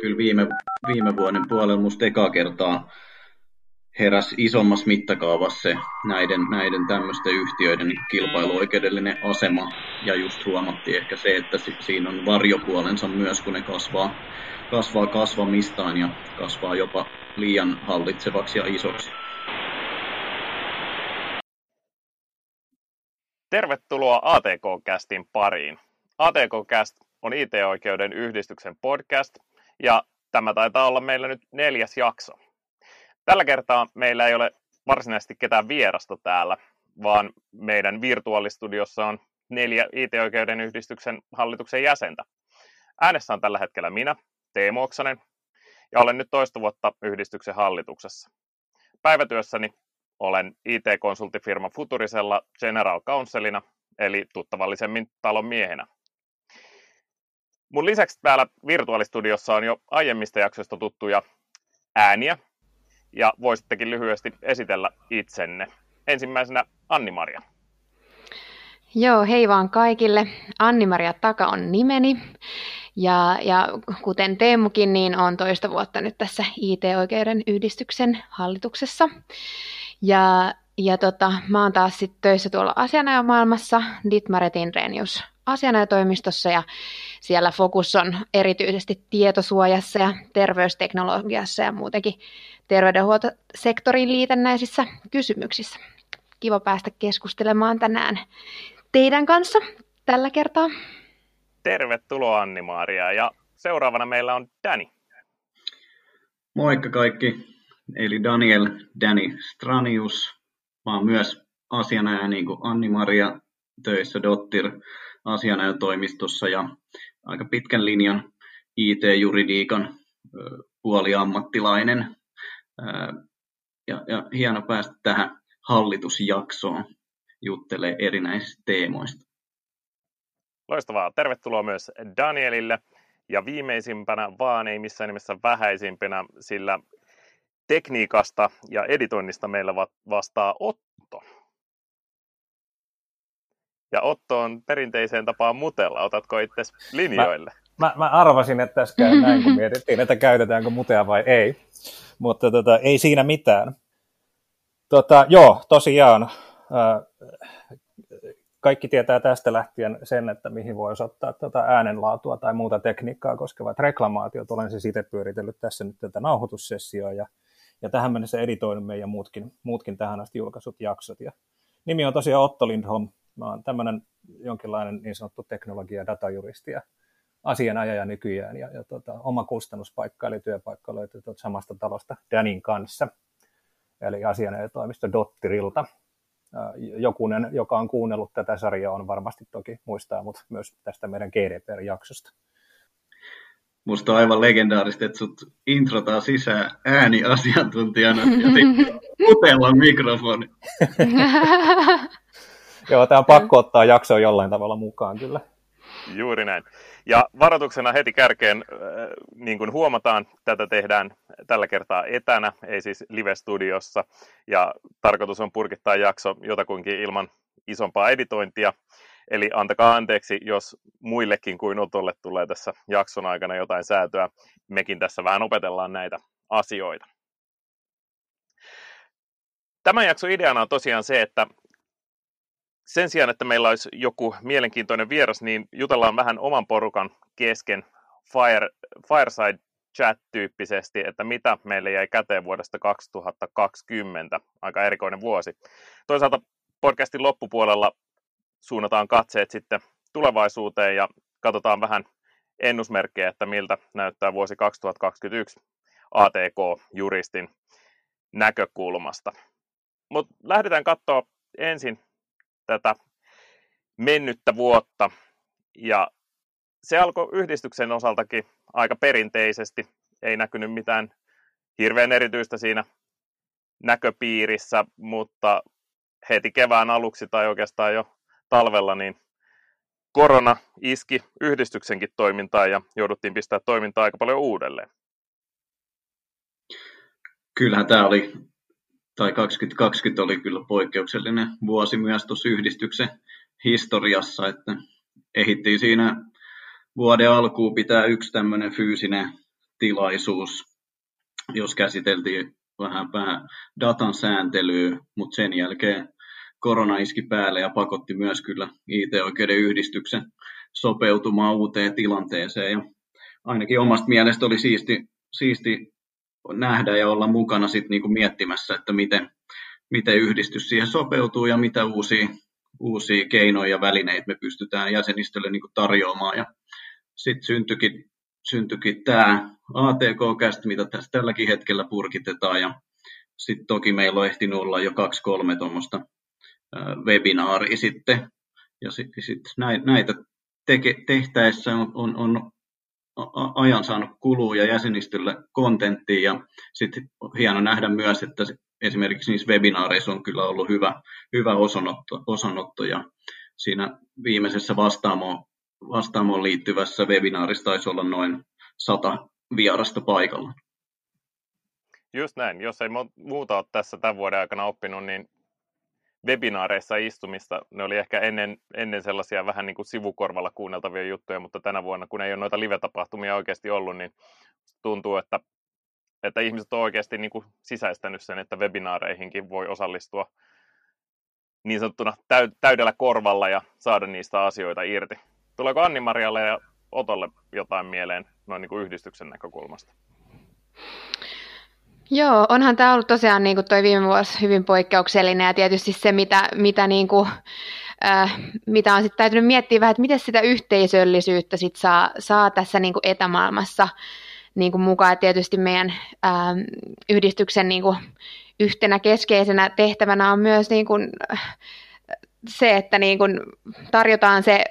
kyllä viime, viime vuoden puolella musta ekaa kertaa heräs isommassa mittakaavassa se näiden, näiden tämmöisten yhtiöiden kilpailuoikeudellinen asema. Ja just huomattiin ehkä se, että siinä on varjopuolensa myös, kun ne kasvaa, kasvaa kasvamistaan ja kasvaa jopa liian hallitsevaksi ja isoksi. Tervetuloa ATK-kästin pariin. ATK-käst on IT-oikeuden yhdistyksen podcast ja tämä taitaa olla meillä nyt neljäs jakso. Tällä kertaa meillä ei ole varsinaisesti ketään vierasta täällä, vaan meidän virtuaalistudiossa on neljä IT-oikeuden yhdistyksen hallituksen jäsentä. Äänessä on tällä hetkellä minä, Teemu Oksanen, ja olen nyt toista vuotta yhdistyksen hallituksessa. Päivätyössäni olen IT-konsulttifirma Futurisella General Counselina, eli tuttavallisemmin talon miehenä. Mun lisäksi täällä virtuaalistudiossa on jo aiemmista jaksoista tuttuja ääniä, ja voisittekin lyhyesti esitellä itsenne. Ensimmäisenä Anni-Maria. Joo, hei vaan kaikille. Anni-Maria Taka on nimeni. Ja, ja kuten Teemukin, niin on toista vuotta nyt tässä IT-oikeuden yhdistyksen hallituksessa. Ja, ja tota, mä oon taas sit töissä tuolla asianajomaailmassa Ditmaretin Renius asianajotoimistossa ja siellä fokus on erityisesti tietosuojassa ja terveysteknologiassa ja muutenkin terveydenhuoltosektoriin liitännäisissä kysymyksissä. Kiva päästä keskustelemaan tänään teidän kanssa tällä kertaa. Tervetuloa Anni-Maaria ja seuraavana meillä on Dani. Moikka kaikki, eli Daniel Dani Stranius. Mä oon myös asianajaja niin kuin Anni-Maria töissä Dottir asianajotoimistossa ja aika pitkän linjan IT-juridiikan puoliammattilainen. Ja, ja hieno päästä tähän hallitusjaksoon juttelee erinäisistä teemoista. Loistavaa. Tervetuloa myös Danielille. Ja viimeisimpänä, vaan ei missään nimessä vähäisimpänä, sillä tekniikasta ja editoinnista meillä vastaa Otto. Ja Otto on perinteiseen tapaan mutella. Otatko itse linjoille? Mä, mä, mä arvasin, että tässä käy näin, kun mietittiin, että käytetäänkö mutea vai ei. Mutta tota, ei siinä mitään. Tota, joo, tosiaan. Ää, kaikki tietää tästä lähtien sen, että mihin voi osoittaa tota äänenlaatua tai muuta tekniikkaa koskevat reklamaatiot. Olen siis itse pyöritellyt tässä nyt tätä nauhoitussessioa ja, ja tähän mennessä editoinut meidän muutkin, muutkin tähän asti julkaisut jaksot. Ja nimi on tosiaan Otto Lindholm. Mä oon tämmöinen jonkinlainen niin sanottu teknologia- ja datajuristi ja asianajaja nykyään. Ja, ja tota, oma kustannuspaikka eli työpaikka löytyy tuota samasta talosta Danin kanssa, eli asianajatoimisto Dottirilta. Jokunen, joka on kuunnellut tätä sarjaa, on varmasti toki muistaa, mutta myös tästä meidän GDPR-jaksosta. Musta on aivan legendaarista, että sut introtaan sisään ääniasiantuntijana ja sitten mikrofoni. Joo, tämä on pakko ottaa jakso jollain tavalla mukaan kyllä. Juuri näin. Ja varoituksena heti kärkeen, äh, niin kuin huomataan, tätä tehdään tällä kertaa etänä, ei siis live-studiossa. Ja tarkoitus on purkittaa jakso jotakuinkin ilman isompaa editointia. Eli antakaa anteeksi, jos muillekin kuin Otolle tulee tässä jakson aikana jotain säätöä. Mekin tässä vähän opetellaan näitä asioita. Tämän jakson ideana on tosiaan se, että sen sijaan, että meillä olisi joku mielenkiintoinen vieras, niin jutellaan vähän oman porukan kesken fire, fireside chat-tyyppisesti, että mitä meille jäi käteen vuodesta 2020, aika erikoinen vuosi. Toisaalta podcastin loppupuolella suunnataan katseet sitten tulevaisuuteen ja katsotaan vähän ennusmerkkejä, että miltä näyttää vuosi 2021 ATK-juristin näkökulmasta. Mutta lähdetään katsoa ensin tätä mennyttä vuotta. Ja se alkoi yhdistyksen osaltakin aika perinteisesti. Ei näkynyt mitään hirveän erityistä siinä näköpiirissä, mutta heti kevään aluksi tai oikeastaan jo talvella, niin korona iski yhdistyksenkin toimintaan ja jouduttiin pistää toimintaa aika paljon uudelleen. Kyllähän tämä oli tai 2020 oli kyllä poikkeuksellinen vuosi myös tuossa yhdistyksen historiassa, että ehittiin siinä vuoden alkuun pitää yksi tämmöinen fyysinen tilaisuus, jos käsiteltiin vähän, vähän datan sääntelyä, mutta sen jälkeen korona iski päälle ja pakotti myös kyllä IT-oikeuden yhdistyksen sopeutumaan uuteen tilanteeseen. Ja ainakin omasta mielestä oli siisti, siisti nähdä ja olla mukana sit niinku miettimässä, että miten, miten yhdistys siihen sopeutuu ja mitä uusia, uusia keinoja ja välineitä me pystytään jäsenistölle niinku tarjoamaan. Ja sitten syntyikin, syntyikin tämä ATK-kästä, mitä tässä tälläkin hetkellä purkitetaan. Ja sitten toki meillä on ehtinyt olla jo kaksi-kolme tuommoista webinaaria sitten. Ja sitten sit näitä teke, tehtäessä on, on, on ajan saanut kulua ja jäsenistölle kontenttia ja sitten hieno nähdä myös, että esimerkiksi niissä webinaareissa on kyllä ollut hyvä, hyvä osanotto, osanotto ja siinä viimeisessä vastaamoon, vastaamoon liittyvässä webinaarissa taisi olla noin sata vierasta paikalla. Just näin. Jos ei muuta ole tässä tämän vuoden aikana oppinut, niin webinaareissa istumista. Ne oli ehkä ennen, ennen sellaisia vähän niin kuin sivukorvalla kuunneltavia juttuja, mutta tänä vuonna, kun ei ole noita live-tapahtumia oikeasti ollut, niin tuntuu, että, että ihmiset on oikeasti niin kuin sisäistänyt sen, että webinaareihinkin voi osallistua niin sanottuna täydellä korvalla ja saada niistä asioita irti. Tuleeko Anni-Marialle ja Otolle jotain mieleen noin niin kuin yhdistyksen näkökulmasta? Joo, onhan tämä ollut tosiaan niin kuin toi viime vuosi hyvin poikkeuksellinen ja tietysti se, mitä, mitä, niin kuin, äh, mitä on sitten täytynyt miettiä vähän, että miten sitä yhteisöllisyyttä sit saa, saa tässä niin kuin etämaailmassa niin kuin mukaan. Et tietysti meidän äh, yhdistyksen niin kuin yhtenä keskeisenä tehtävänä on myös niin kuin, se, että niin kuin tarjotaan se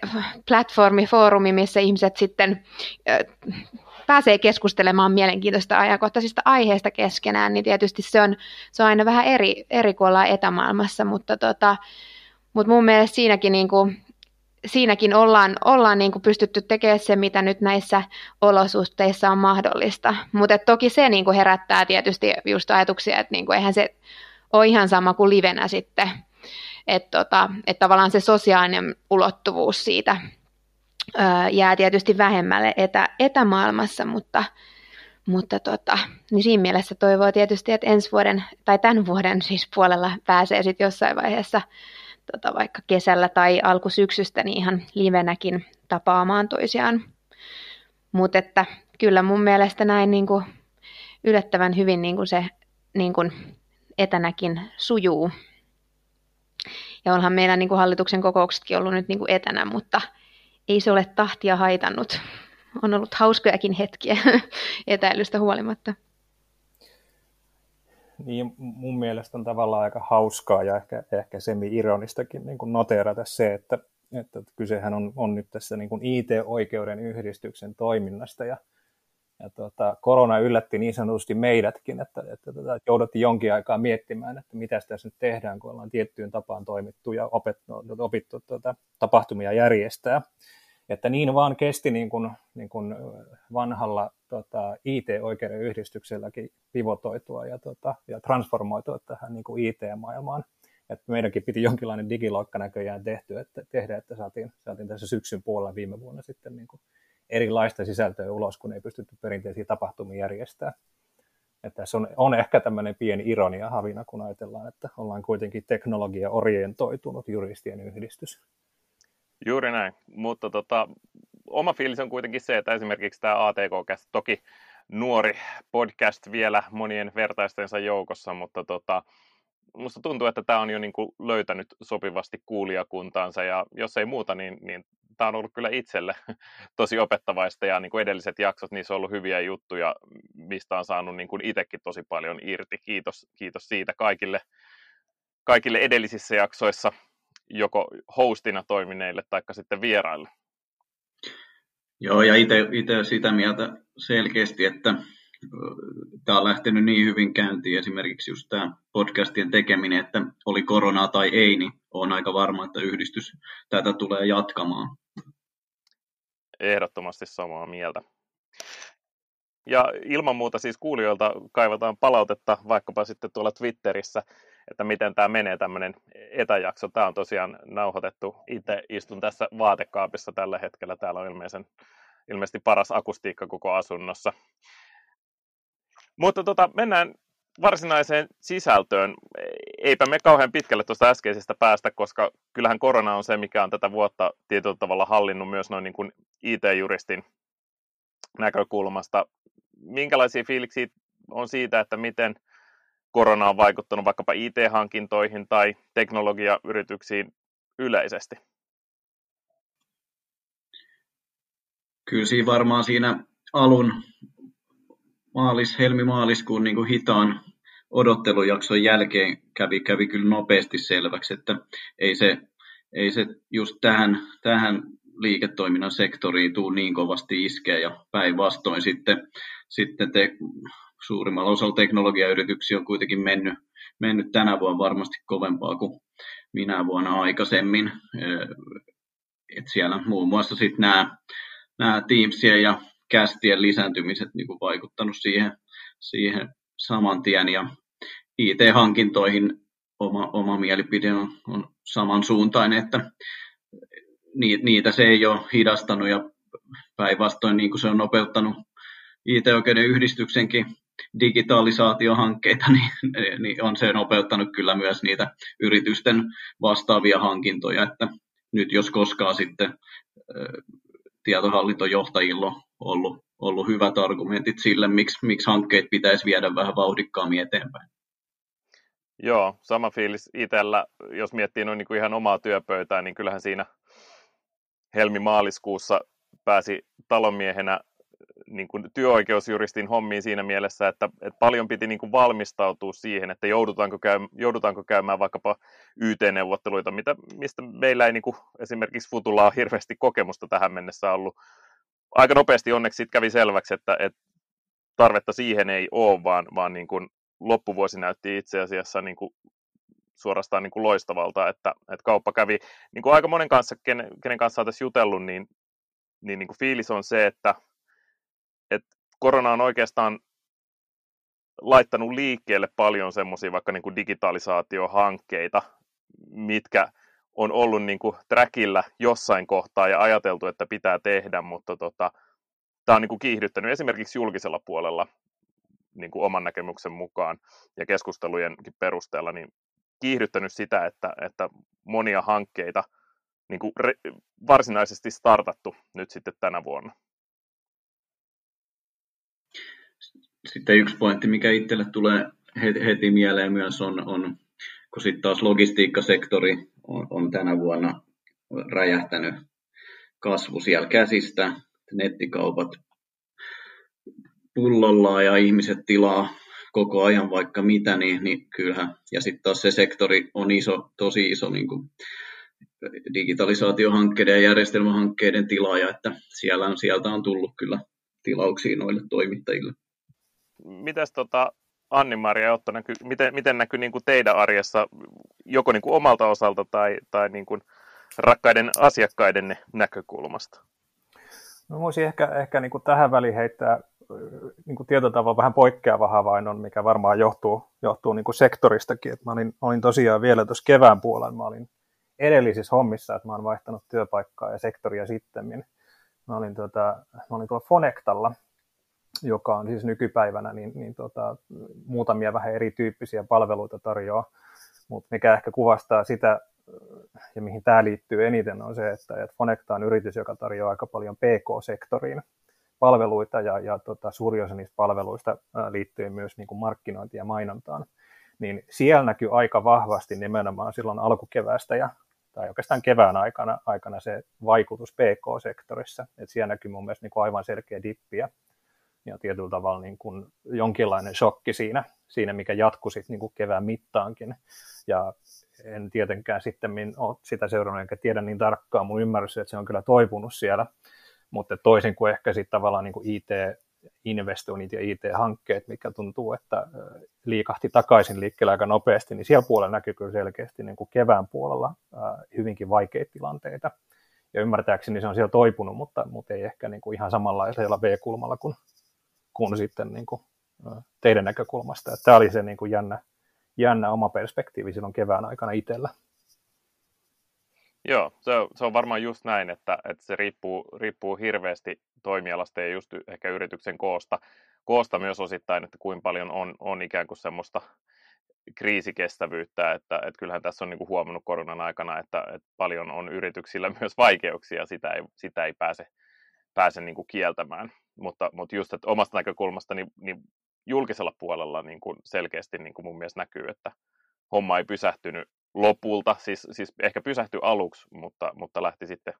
platformi, foorumi, missä ihmiset sitten äh, pääsee keskustelemaan mielenkiintoista ajankohtaisista aiheista keskenään, niin tietysti se on, se on aina vähän eri, eri kuin ollaan etämaailmassa, mutta, tota, mutta mun mielestä siinäkin, niin kuin, siinäkin ollaan, ollaan niin kuin pystytty tekemään se, mitä nyt näissä olosuhteissa on mahdollista. Mutta toki se niin kuin herättää tietysti just ajatuksia, että niin kuin, eihän se ole ihan sama kuin livenä sitten. Että tota, et tavallaan se sosiaalinen ulottuvuus siitä jää tietysti vähemmälle etä, etämaailmassa, mutta, mutta tota, niin siinä mielessä toivoo tietysti, että ensi vuoden tai tämän vuoden siis puolella pääsee sitten jossain vaiheessa tota, vaikka kesällä tai alkusyksystä niin ihan livenäkin tapaamaan toisiaan. Mutta että kyllä mun mielestä näin niin kuin yllättävän hyvin niin kuin se niin kuin etänäkin sujuu. Ja onhan meillä niin kuin hallituksen kokouksetkin ollut nyt niin kuin etänä, mutta ei se ole tahtia haitannut. On ollut hauskojakin hetkiä etäilystä huolimatta. Niin, mun mielestä on tavallaan aika hauskaa ja ehkä, ehkä semi-ironistakin niin kuin noteerata se, että, että kysehän on, on nyt tässä niin kuin IT-oikeuden yhdistyksen toiminnasta ja ja tuota, korona yllätti niin sanotusti meidätkin, että, että, että, jouduttiin jonkin aikaa miettimään, että mitä tässä nyt tehdään, kun ollaan tiettyyn tapaan toimittu ja opettu, opittu tuota, tapahtumia järjestää. Että niin vaan kesti niin kuin, niin kuin vanhalla tota, IT-oikeuden yhdistykselläkin pivotoitua ja, tota, ja transformoitua tähän niin kuin IT-maailmaan. Että meidänkin piti jonkinlainen digiloikka näköjään tehty, että, tehdä, että saatiin, saatiin tässä syksyn puolella viime vuonna sitten niin kuin erilaista sisältöä ulos, kun ei pystytty perinteisiä tapahtumia järjestämään. Että tässä on, on ehkä tämmöinen pieni ironia havina, kun ajatellaan, että ollaan kuitenkin teknologia-orientoitunut juristien yhdistys. Juuri näin, mutta tota, oma fiilis on kuitenkin se, että esimerkiksi tämä ATK, toki nuori podcast vielä monien vertaistensa joukossa, mutta tota, musta tuntuu, että tämä on jo niin kuin löytänyt sopivasti kuulijakuntaansa ja jos ei muuta, niin, niin tämä on ollut kyllä itselle tosi opettavaista ja niin edelliset jaksot, niissä on ollut hyviä juttuja, mistä on saanut niin itsekin tosi paljon irti. Kiitos, kiitos siitä kaikille, kaikille edellisissä jaksoissa joko hostina toimineille tai sitten vieraille. Joo, ja itse sitä mieltä selkeästi, että tämä on lähtenyt niin hyvin käyntiin, esimerkiksi just tämä podcastien tekeminen, että oli koronaa tai ei, niin on aika varma, että yhdistys tätä tulee jatkamaan. Ehdottomasti samaa mieltä. Ja ilman muuta siis kuulijoilta kaivataan palautetta vaikkapa sitten tuolla Twitterissä, että miten tämä menee tämmöinen etäjakso. Tämä on tosiaan nauhoitettu. Itse istun tässä vaatekaapissa tällä hetkellä. Täällä on ilmeisen, ilmeisesti paras akustiikka koko asunnossa. Mutta tota, mennään varsinaiseen sisältöön. Eipä me kauhean pitkälle tuosta äskeisestä päästä, koska kyllähän korona on se, mikä on tätä vuotta tietyllä tavalla hallinnut myös noin niin kuin IT-juristin näkökulmasta. Minkälaisia fiiliksiä on siitä, että miten korona on vaikuttanut vaikkapa IT-hankintoihin tai teknologiayrityksiin yleisesti? Kyllä siinä varmaan siinä alun maalis, helmi-maaliskuun niin hitaan odottelujakson jälkeen kävi, kävi kyllä nopeasti selväksi, että ei se, ei se just tähän, tähän liiketoiminnan sektoriin tuu niin kovasti iskeä ja päinvastoin sitten, sitten te, suurimmalla osalla teknologiayrityksiä on kuitenkin mennyt, mennyt tänä vuonna varmasti kovempaa kuin minä vuonna aikaisemmin. Et siellä muun muassa sitten nämä, nämä Teamsien ja kästien lisääntymiset niin kuin vaikuttanut siihen, siihen saman tien. Ja IT-hankintoihin oma, oma mielipide on, on samansuuntainen, että niitä se ei ole hidastanut ja päinvastoin niin kuin se on nopeuttanut IT-oikeuden yhdistyksenkin digitalisaatiohankkeita, niin, niin on se nopeuttanut kyllä myös niitä yritysten vastaavia hankintoja, että nyt jos koskaan sitten tietohallintojohtajilla on ollut, ollut hyvät argumentit sille, miksi, miksi hankkeet pitäisi viedä vähän vauhdikkaammin eteenpäin. Joo, sama fiilis itsellä. Jos miettii noin niin kuin ihan omaa työpöytää, niin kyllähän siinä helmi-maaliskuussa pääsi talonmiehenä niin kuin työoikeusjuristin hommiin siinä mielessä, että, että paljon piti niin kuin valmistautua siihen, että joudutaanko, käy, joudutaanko käymään vaikkapa YT-neuvotteluita, mitä, mistä meillä ei niin kuin, esimerkiksi Futulla ole hirveästi kokemusta tähän mennessä ollut. Aika nopeasti onneksi kävi selväksi, että, että tarvetta siihen ei ole, vaan, vaan niin kuin loppuvuosi näytti itse asiassa niin kuin suorastaan niin kuin loistavalta, että, että kauppa kävi niin kuin aika monen kanssa, kenen, kenen kanssa oltaisiin jutellut, niin, niin, niin kuin fiilis on se, että korona on oikeastaan laittanut liikkeelle paljon semmoisia vaikka niin kuin digitalisaatiohankkeita, mitkä on ollut niin kuin trackillä jossain kohtaa ja ajateltu, että pitää tehdä, mutta tota, tämä on niin kuin kiihdyttänyt esimerkiksi julkisella puolella niin kuin oman näkemyksen mukaan ja keskustelujenkin perusteella niin kiihdyttänyt sitä, että, että monia hankkeita niin kuin re, varsinaisesti startattu nyt sitten tänä vuonna. Sitten yksi pointti, mikä itselle tulee heti mieleen myös on, on kun sitten taas logistiikkasektori on, on tänä vuonna räjähtänyt kasvu siellä käsistä, nettikaupat pullollaan ja ihmiset tilaa koko ajan vaikka mitä, niin, niin kyllähän, ja sitten taas se sektori on iso, tosi iso niin kuin digitalisaatiohankkeiden ja järjestelmähankkeiden tilaaja, että siellä on, sieltä on tullut kyllä tilauksia noille toimittajille. Mitäs tota, Anni-Maria Otto, näkyy, miten, miten näkyy niin teidän arjessa joko niin kuin omalta osalta tai, tai niin kuin rakkaiden asiakkaiden näkökulmasta? No voisin ehkä, ehkä niin kuin tähän väliin heittää niin kuin tietotavalla vähän poikkeava havainnon, mikä varmaan johtuu, johtuu niin kuin sektoristakin. Että mä olin, olin tosiaan vielä tuossa kevään puolella, mä olin edellisissä hommissa, että mä olen vaihtanut työpaikkaa ja sektoria sitten. Mä olin, tota, mä olin tuolla Fonectalla, joka on siis nykypäivänä niin, niin tota, muutamia vähän erityyppisiä palveluita tarjoaa, mutta mikä ehkä kuvastaa sitä, ja mihin tämä liittyy eniten, on se, että, että Fonecta on yritys, joka tarjoaa aika paljon PK-sektoriin palveluita, ja, ja tota, suuri osa niistä palveluista liittyy myös niin kuin markkinointiin ja mainontaan. Niin siellä näkyy aika vahvasti nimenomaan silloin alkukeväästä ja tai oikeastaan kevään aikana, aikana se vaikutus PK-sektorissa. että siellä näkyy mun mielestä niin kuin aivan selkeä dippiä ja tietyllä tavalla niin kuin jonkinlainen shokki siinä, siinä mikä jatkui sitten niin kuin kevään mittaankin. Ja en tietenkään sitten ole sitä seurannut, enkä tiedä niin tarkkaan mun ymmärrys, että se on kyllä toipunut siellä, mutta toisin kuin ehkä sitten tavallaan niin kuin IT-investoinnit ja IT-hankkeet, mikä tuntuu, että liikahti takaisin liikkeelle aika nopeasti, niin siellä puolella näkyy kyllä selkeästi niin kuin kevään puolella hyvinkin vaikeita tilanteita. Ja ymmärtääkseni se on siellä toipunut, mutta, mutta ei ehkä niin kuin ihan samanlaisella V-kulmalla kuin kuin sitten niin kuin teidän näkökulmasta. Tämä oli se niin kuin jännä, jännä oma perspektiivi silloin kevään aikana itsellä. Joo, se on, se on varmaan just näin, että, että se riippuu, riippuu hirveästi toimialasta ja just ehkä yrityksen koosta. koosta myös osittain, että kuinka paljon on, on ikään kuin semmoista kriisikestävyyttä, että, että kyllähän tässä on niin kuin huomannut koronan aikana, että, että paljon on yrityksillä myös vaikeuksia, sitä ei, sitä ei pääse, pääse niin kuin kieltämään, mutta, mutta just että omasta näkökulmasta niin, niin julkisella puolella niin kuin selkeästi niin kuin mun mielestä näkyy, että homma ei pysähtynyt lopulta, siis, siis ehkä pysähtyi aluksi, mutta, mutta lähti sitten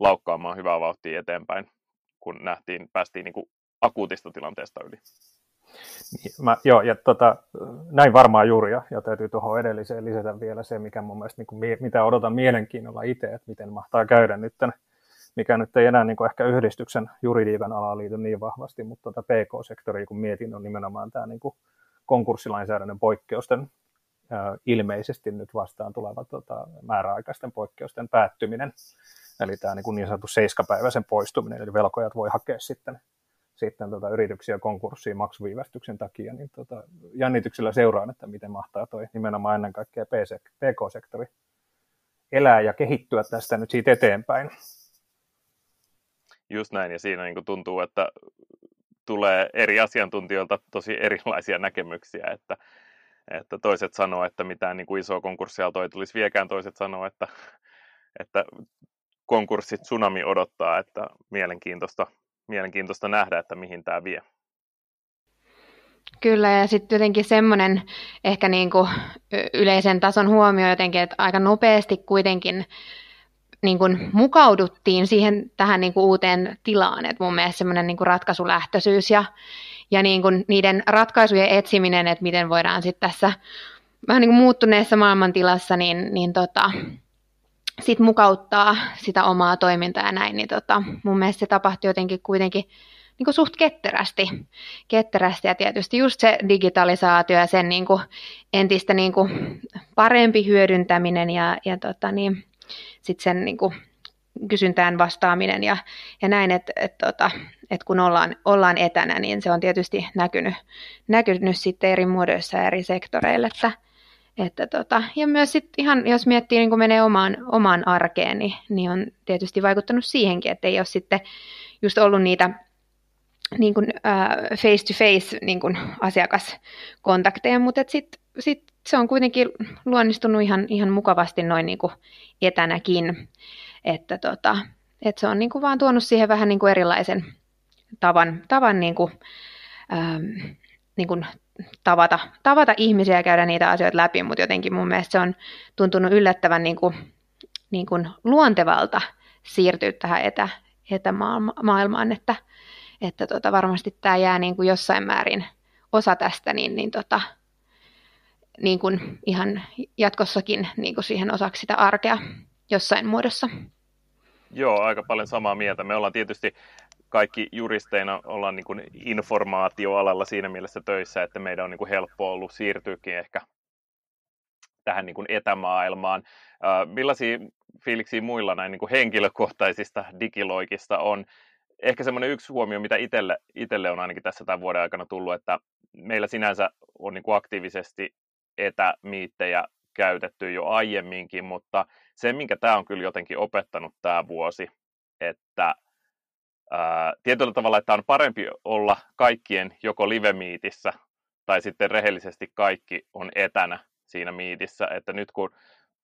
laukkaamaan hyvää vauhtia eteenpäin, kun nähtiin, päästiin niin kuin akuutista tilanteesta yli. Mä, joo, ja tota, näin varmaan juuri, ja, täytyy tuohon edelliseen lisätä vielä se, mikä mun mielestä, niin kuin, mitä odotan mielenkiinnolla itse, että miten mahtaa käydä nyt, mikä nyt ei enää niin kuin ehkä yhdistyksen juridiikan alaa liity niin vahvasti, mutta tota PK-sektori, kun mietin, on nimenomaan tämä niin kuin konkurssilainsäädännön poikkeusten ilmeisesti nyt vastaan tuleva tota, määräaikaisten poikkeusten päättyminen, eli tämä niin, kuin niin sanottu seiskapäiväisen poistuminen, eli velkojat voi hakea sitten sitten tota, yrityksiä konkurssiin maksuviivästyksen takia, niin tota, jännityksellä seuraan, että miten mahtaa toi nimenomaan ennen kaikkea PK-sektori elää ja kehittyä tästä nyt siitä eteenpäin. Just näin, ja siinä niin tuntuu, että tulee eri asiantuntijoilta tosi erilaisia näkemyksiä, että, että toiset sanoo, että mitään niin kuin isoa konkurssia toi tulisi viekään, toiset sanoo, että, että konkurssit tsunami odottaa, että mielenkiintoista mielenkiintoista nähdä, että mihin tämä vie. Kyllä, ja sitten jotenkin semmoinen ehkä niin kuin yleisen tason huomio jotenkin, että aika nopeasti kuitenkin niin kuin mukauduttiin siihen tähän niin kuin uuteen tilaan. Et mun mielestä semmoinen niin kuin ratkaisulähtöisyys ja, ja niin kuin niiden ratkaisujen etsiminen, että miten voidaan sitten tässä vähän niin kuin muuttuneessa maailmantilassa, niin, niin tota, sit mukauttaa sitä omaa toimintaa ja näin, niin tota, mun mielestä se tapahtui jotenkin kuitenkin niin kuin suht ketterästi. ketterästi. Ja tietysti just se digitalisaatio ja sen niin kuin entistä niin kuin parempi hyödyntäminen ja, ja tota, niin, sit sen niin kuin kysyntään vastaaminen ja, ja näin, että et, tota, et kun ollaan, ollaan etänä, niin se on tietysti näkynyt, näkynyt sitten eri muodoissa ja eri sektoreilla, että, että tota, ja myös sit ihan, jos miettii niin kun menee omaan, omaan arkeen, niin, niin on tietysti vaikuttanut siihenkin, että ei ole sitten just ollut niitä niin kuin, uh, face-to-face niin kuin asiakaskontakteja, mutta sitten sit se on kuitenkin luonnistunut ihan, ihan mukavasti noin niin kuin etänäkin, että tota, et se on niin kuin vaan tuonut siihen vähän niin kuin erilaisen tavan, tavan niin kuin, ähm, niin kuin tavata, tavata ihmisiä ja käydä niitä asioita läpi, mutta jotenkin mun mielestä se on tuntunut yllättävän niin kuin, niin kuin luontevalta siirtyä tähän etä, etämaailmaan, että, että tota, varmasti tämä jää niin kuin jossain määrin osa tästä, niin, niin, tota, niin kuin ihan jatkossakin niin kuin siihen osaksi sitä arkea jossain muodossa. Joo, aika paljon samaa mieltä. Me ollaan tietysti kaikki juristeina ollaan niin kuin informaatioalalla siinä mielessä töissä, että meidän on niin kuin helppo ollut siirtyäkin ehkä tähän niin kuin etämaailmaan. Millaisia fiiliksiä muilla näin niin kuin henkilökohtaisista digiloikista on? Ehkä semmoinen yksi huomio, mitä itselle, itselle on ainakin tässä tämän vuoden aikana tullut, että meillä sinänsä on niin kuin aktiivisesti etämiittejä käytetty jo aiemminkin, mutta se, minkä tämä on kyllä jotenkin opettanut tämä vuosi, että ää, tietyllä tavalla, että on parempi olla kaikkien joko live-miitissä tai sitten rehellisesti kaikki on etänä siinä miitissä, että nyt kun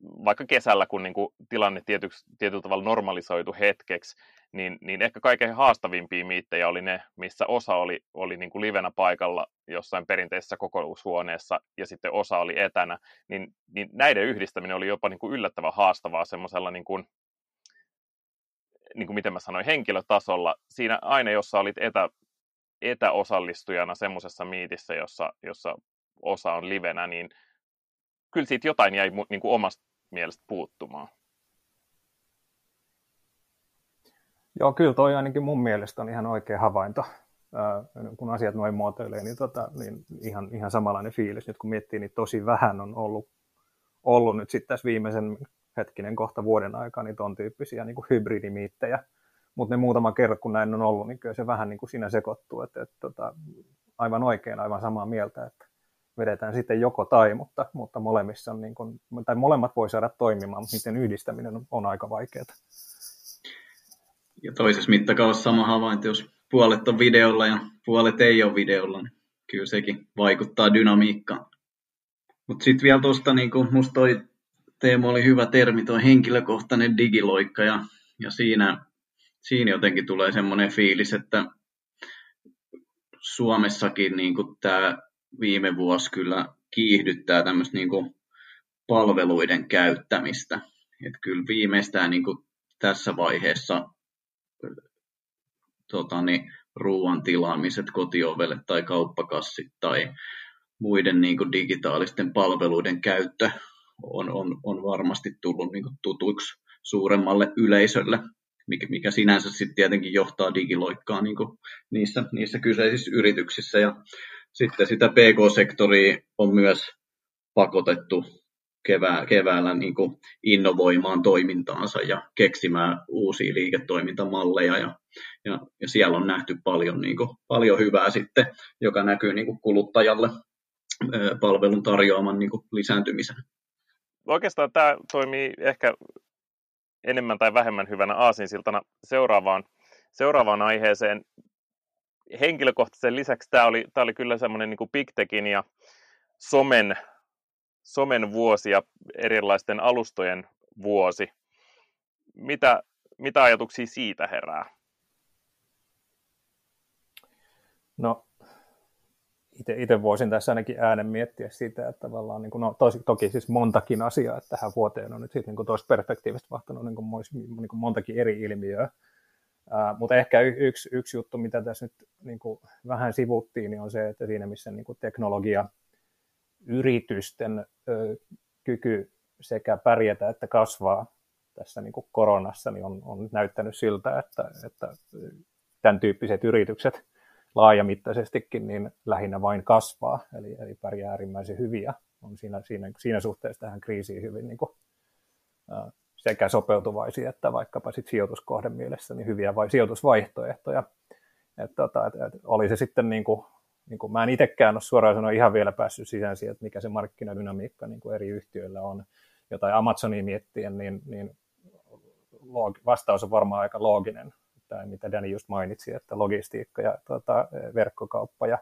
vaikka kesällä, kun niin kuin tilanne tietyksi, tietyllä tavalla normalisoitu hetkeksi, niin, niin ehkä kaikkein haastavimpia miittejä oli ne, missä osa oli, oli niin kuin livenä paikalla jossain perinteisessä kokoushuoneessa ja sitten osa oli etänä, niin, niin näiden yhdistäminen oli jopa niin kuin yllättävän haastavaa semmoisella niin kuin, niin kuin miten mä sanoin, henkilötasolla. Siinä aina, jossa olit etä, etäosallistujana semmoisessa miitissä, jossa, jossa osa on livenä, niin kyllä siitä jotain jäi niin kuin omasta mielestä puuttumaan. Joo, kyllä toi ainakin mun mielestä on ihan oikea havainto. kun asiat noin muotoilee, niin, tota, niin ihan, ihan samanlainen fiilis. Nyt kun miettii, niin tosi vähän on ollut, ollut nyt sitten tässä viimeisen hetkinen kohta vuoden aikaa niin ton tyyppisiä niin kuin hybridimiittejä. Mutta ne muutama kerran, kun näin on ollut, niin kyllä se vähän niin kuin siinä sekoittuu. Että, että, tota, aivan oikein, aivan samaa mieltä, että vedetään sitten joko tai, mutta, mutta molemmissa on niin kuin, tai molemmat voi saada toimimaan, mutta niiden yhdistäminen on, on aika vaikeaa. Ja toisessa mittakaavassa sama havainto, jos puolet on videolla ja puolet ei ole videolla, niin kyllä sekin vaikuttaa dynamiikkaan. Mutta sitten vielä tuosta, niin musta toi Teemu oli hyvä termi, tuo henkilökohtainen digiloikka, ja, ja siinä, siinä jotenkin tulee semmoinen fiilis, että Suomessakin niin tämä viime vuosi kyllä kiihdyttää tämmöistä niin palveluiden käyttämistä. Et kyllä viimeistään niin kuin tässä vaiheessa tota, niin, ruoan tilaamiset kotiovelle tai kauppakassit tai muiden niin kuin digitaalisten palveluiden käyttö on, on, on varmasti tullut niin kuin tutuiksi suuremmalle yleisölle, mikä, mikä sinänsä sitten tietenkin johtaa digiloikkaa niin kuin niissä, niissä kyseisissä yrityksissä. Ja sitten sitä PK-sektoria on myös pakotettu kevää, keväällä niin kuin innovoimaan toimintaansa ja keksimään uusia liiketoimintamalleja. Ja, ja, ja siellä on nähty paljon, niin kuin, paljon hyvää sitten, joka näkyy niin kuin kuluttajalle palvelun tarjoaman niin kuin lisääntymisen. Oikeastaan tämä toimii ehkä enemmän tai vähemmän hyvänä aasinsiltana seuraavaan, seuraavaan aiheeseen. Henkilökohtaisen lisäksi tämä oli, tämä oli kyllä semmoinen niin Big Techin ja somen somen vuosi ja erilaisten alustojen vuosi. Mitä, mitä ajatuksia siitä herää? No, itse voisin tässä ainakin äänen miettiä sitä, että tavallaan, niin kuin, no tosi, toki siis montakin asiaa, että tähän vuoteen on nyt sitten niin toista perspektiivistä vahtanut niin kuin, niin kuin montakin eri ilmiöä. Mutta ehkä yksi, yksi juttu, mitä tässä nyt niin kuin vähän sivuttiin, niin on se, että siinä missä niin kuin teknologia yritysten kyky sekä pärjätä että kasvaa tässä niin kuin koronassa, niin on, on näyttänyt siltä, että, että tämän tyyppiset yritykset laajamittaisestikin niin lähinnä vain kasvaa, eli, eli pärjää äärimmäisen hyviä. On siinä, siinä, siinä suhteessa tähän kriisiin hyvin niin kuin, sekä sopeutuvaisia että vaikkapa sit sijoituskohden mielessä niin hyviä vai sijoitusvaihtoehtoja. Et, tota, et, et, oli se sitten niin kuin niin kuin mä en itsekään ole suoraan sanoa ihan vielä päässyt sisään siihen, että mikä se markkinadynamiikka niin kuin eri yhtiöillä on. Jotain Amazonia miettien, niin, niin vastaus on varmaan aika looginen, tai mitä Dani just mainitsi, että logistiikka ja tuota, verkkokauppa ja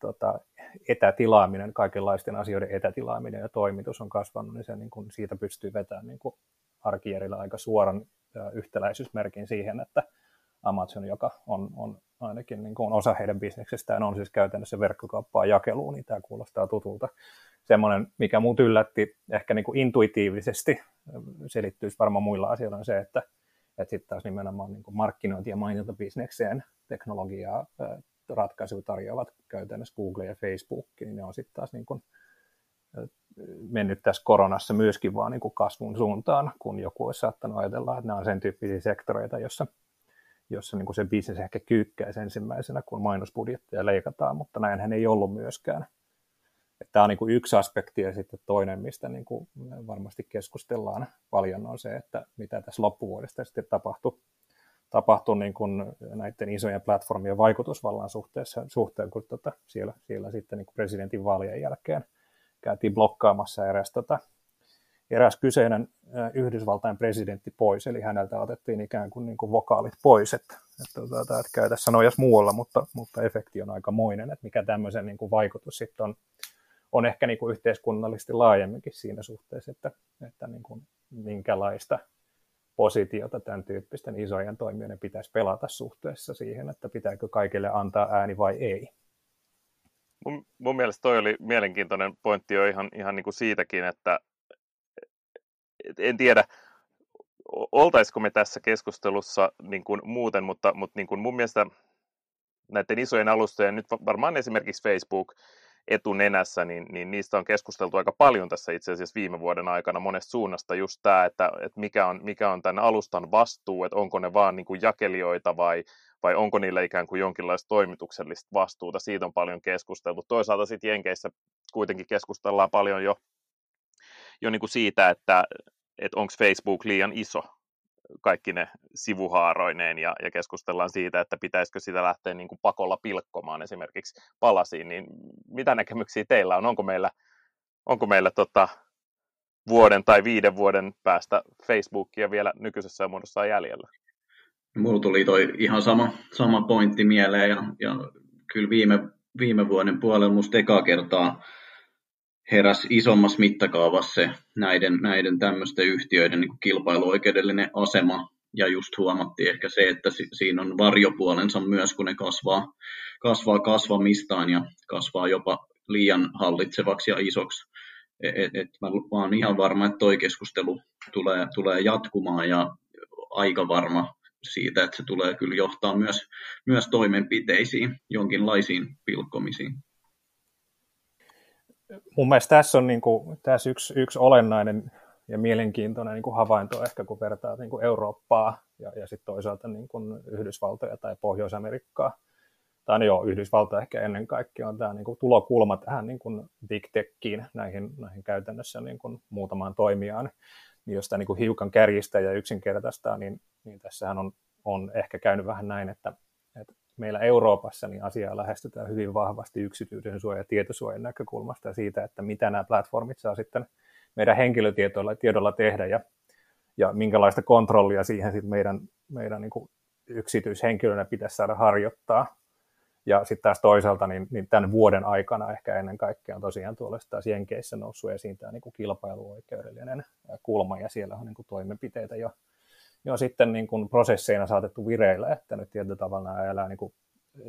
tuota, etätilaaminen, kaikenlaisten asioiden etätilaaminen ja toimitus on kasvanut, niin, se, niin kuin, siitä pystyy vetämään niin kuin arkijärjellä aika suoran yhtäläisyysmerkin siihen, että Amazon, joka on, on ainakin niin kuin osa heidän bisneksestään on siis käytännössä verkkokauppaa jakeluun, niin tämä kuulostaa tutulta. Semmoinen, mikä muut yllätti ehkä niin kuin intuitiivisesti, selittyisi varmaan muilla asioilla, on se, että, että sitten taas nimenomaan niin kuin markkinointi- ja mainontabisnekseen teknologiaa ratkaisuja tarjoavat käytännössä Google ja Facebook, niin ne on sitten taas niin kuin mennyt tässä koronassa myöskin vaan niin kuin kasvun suuntaan, kun joku olisi saattanut ajatella, että nämä on sen tyyppisiä sektoreita, jossa jossa niin kuin se bisnes ehkä kyykkäisi ensimmäisenä, kun mainosbudjetteja leikataan, mutta näinhän ei ollut myöskään. Tämä on niin kuin yksi aspekti ja sitten toinen, mistä niin kuin varmasti keskustellaan paljon, on se, että mitä tässä loppuvuodesta sitten tapahtui, tapahtui niin kuin näiden isojen platformien vaikutusvallan suhteessa, suhteen, kun tota, siellä, siellä sitten niin kuin presidentin vaalien jälkeen käytiin blokkaamassa eräs tota, eräs kyseinen Yhdysvaltain presidentti pois, eli häneltä otettiin ikään kuin, niin kuin vokaalit pois, että, että, että, tota, että käy tässä nojas muualla, mutta, mutta efekti on aika moinen, että mikä tämmöisen niin kuin vaikutus sitten on, on ehkä niin kuin yhteiskunnallisesti laajemminkin siinä suhteessa, että, että niin kuin minkälaista positiota tämän tyyppisten isojen toimijoiden pitäisi pelata suhteessa siihen, että pitääkö kaikille antaa ääni vai ei. Mun, mun mielestä toi oli mielenkiintoinen pointti jo ihan, ihan niin kuin siitäkin, että, en tiedä, oltaisiko me tässä keskustelussa niin kuin muuten, mutta, mutta niin kuin mun mielestä näiden isojen alustojen, nyt varmaan esimerkiksi Facebook etunenässä, niin, niin niistä on keskusteltu aika paljon tässä itse asiassa viime vuoden aikana monesta suunnasta. Just tämä, että, että mikä, on, mikä on tämän alustan vastuu, että onko ne vaan niin kuin jakelijoita vai, vai onko niillä ikään kuin jonkinlaista toimituksellista vastuuta, siitä on paljon keskusteltu. Toisaalta sitten Jenkeissä kuitenkin keskustellaan paljon jo, jo niin kuin siitä, että, että onko Facebook liian iso kaikki ne sivuhaaroineen ja, ja keskustellaan siitä, että pitäisikö sitä lähteä niin kuin pakolla pilkkomaan esimerkiksi palasiin, niin mitä näkemyksiä teillä on? Onko meillä, onko meillä tota, vuoden tai viiden vuoden päästä Facebookia vielä nykyisessä muodossaan jäljellä? Mulla tuli toi ihan sama, sama pointti mieleen ja, ja kyllä viime, viime vuoden puolella musta eka kertaa heräsi isommassa mittakaavassa se näiden, näiden tämmöisten yhtiöiden niin kilpailuoikeudellinen asema, ja just huomattiin ehkä se, että siinä on varjopuolensa myös, kun ne kasvaa, kasvaa kasvamistaan ja kasvaa jopa liian hallitsevaksi ja isoksi. Et, et, et mä olen ihan varma, että tuo keskustelu tulee, tulee jatkumaan ja aika varma siitä, että se tulee kyllä johtaa myös, myös toimenpiteisiin, jonkinlaisiin pilkkomisiin. Mun mielestä tässä on niin kuin, tässä yksi, yksi olennainen ja mielenkiintoinen niin kuin havainto ehkä, kun vertaa niin kuin Eurooppaa ja, ja sitten toisaalta niin kuin Yhdysvaltoja tai Pohjois-Amerikkaa. Tai no joo, Yhdysvalta ehkä ennen kaikkea on tämä niin kuin tulokulma tähän niin kuin big techiin, näihin, näihin käytännössä niin kuin muutamaan toimijaan. Niin jos tämä niin kuin hiukan kärjistää ja yksinkertaistaa, niin, niin tässähän on, on ehkä käynyt vähän näin, että, meillä Euroopassa niin asiaa lähestytään hyvin vahvasti yksityisen suojan ja tietosuojan näkökulmasta ja siitä, että mitä nämä platformit saa sitten – meidän henkilötiedolla tiedolla tehdä ja, ja minkälaista kontrollia siihen sit meidän, meidän niin kuin yksityishenkilönä pitäisi saada harjoittaa. Ja sitten taas toisaalta niin, niin tämän vuoden aikana ehkä ennen kaikkea on tosiaan tuolla taas Jenkeissä noussut esiin tämä niin kuin kilpailuoikeudellinen kulma ja siellä on niin kuin toimenpiteitä jo, jo sitten niin kuin prosesseina saatettu vireillä, että nyt tietyllä tavalla nämä elää niin kuin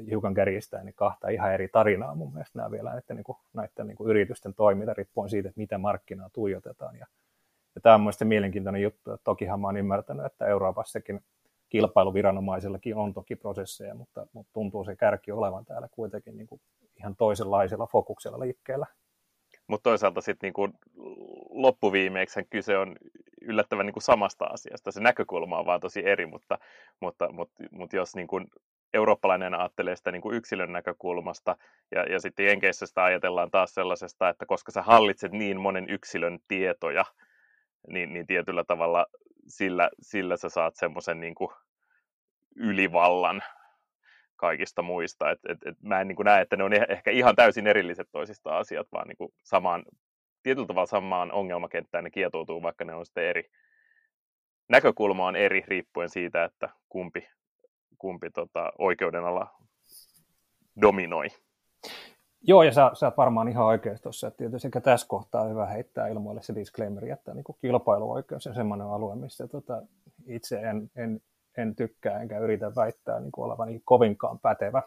hiukan kärjistää, niin kahta ihan eri tarinaa mun mielestä nämä vielä näiden, niin kuin, näiden niin kuin yritysten toiminta riippuen siitä, että mitä markkinaa tuijotetaan. Ja, ja tämä on mielestäni mielenkiintoinen juttu, että tokihan mä olen ymmärtänyt, että Euroopassakin kilpailuviranomaisillakin on toki prosesseja, mutta, mutta tuntuu se kärki olevan täällä kuitenkin niin kuin ihan toisenlaisella fokuksella liikkeellä. Mutta toisaalta sitten niin loppuviimeiksi kyse on yllättävän niin kuin samasta asiasta. Se näkökulma on vaan tosi eri, mutta, mutta, mutta, mutta jos niin kuin eurooppalainen ajattelee sitä niin kuin yksilön näkökulmasta, ja, ja sitten Jenkeissä sitä ajatellaan taas sellaisesta, että koska sä hallitset niin monen yksilön tietoja, niin, niin tietyllä tavalla sillä, sillä sä saat semmoisen niin ylivallan kaikista muista. Et, et, et mä en niin kuin näe, että ne on ehkä ihan täysin erilliset toisista asiat, vaan niin kuin samaan, tietyllä tavalla samaan ongelmakenttään ne kietoutuu, vaikka ne on sitten eri. Näkökulma on eri riippuen siitä, että kumpi kumpi tota, oikeudenala dominoi. Joo, ja sä, sä oot varmaan ihan oikeassa tuossa, että tietysti sekä tässä kohtaa on hyvä heittää ilmoille se disclaimer, että niin kilpailuoikeus on semmoinen alue, missä tota, itse en, en, en tykkää enkä yritä väittää niin olevan niin kovinkaan pätevä.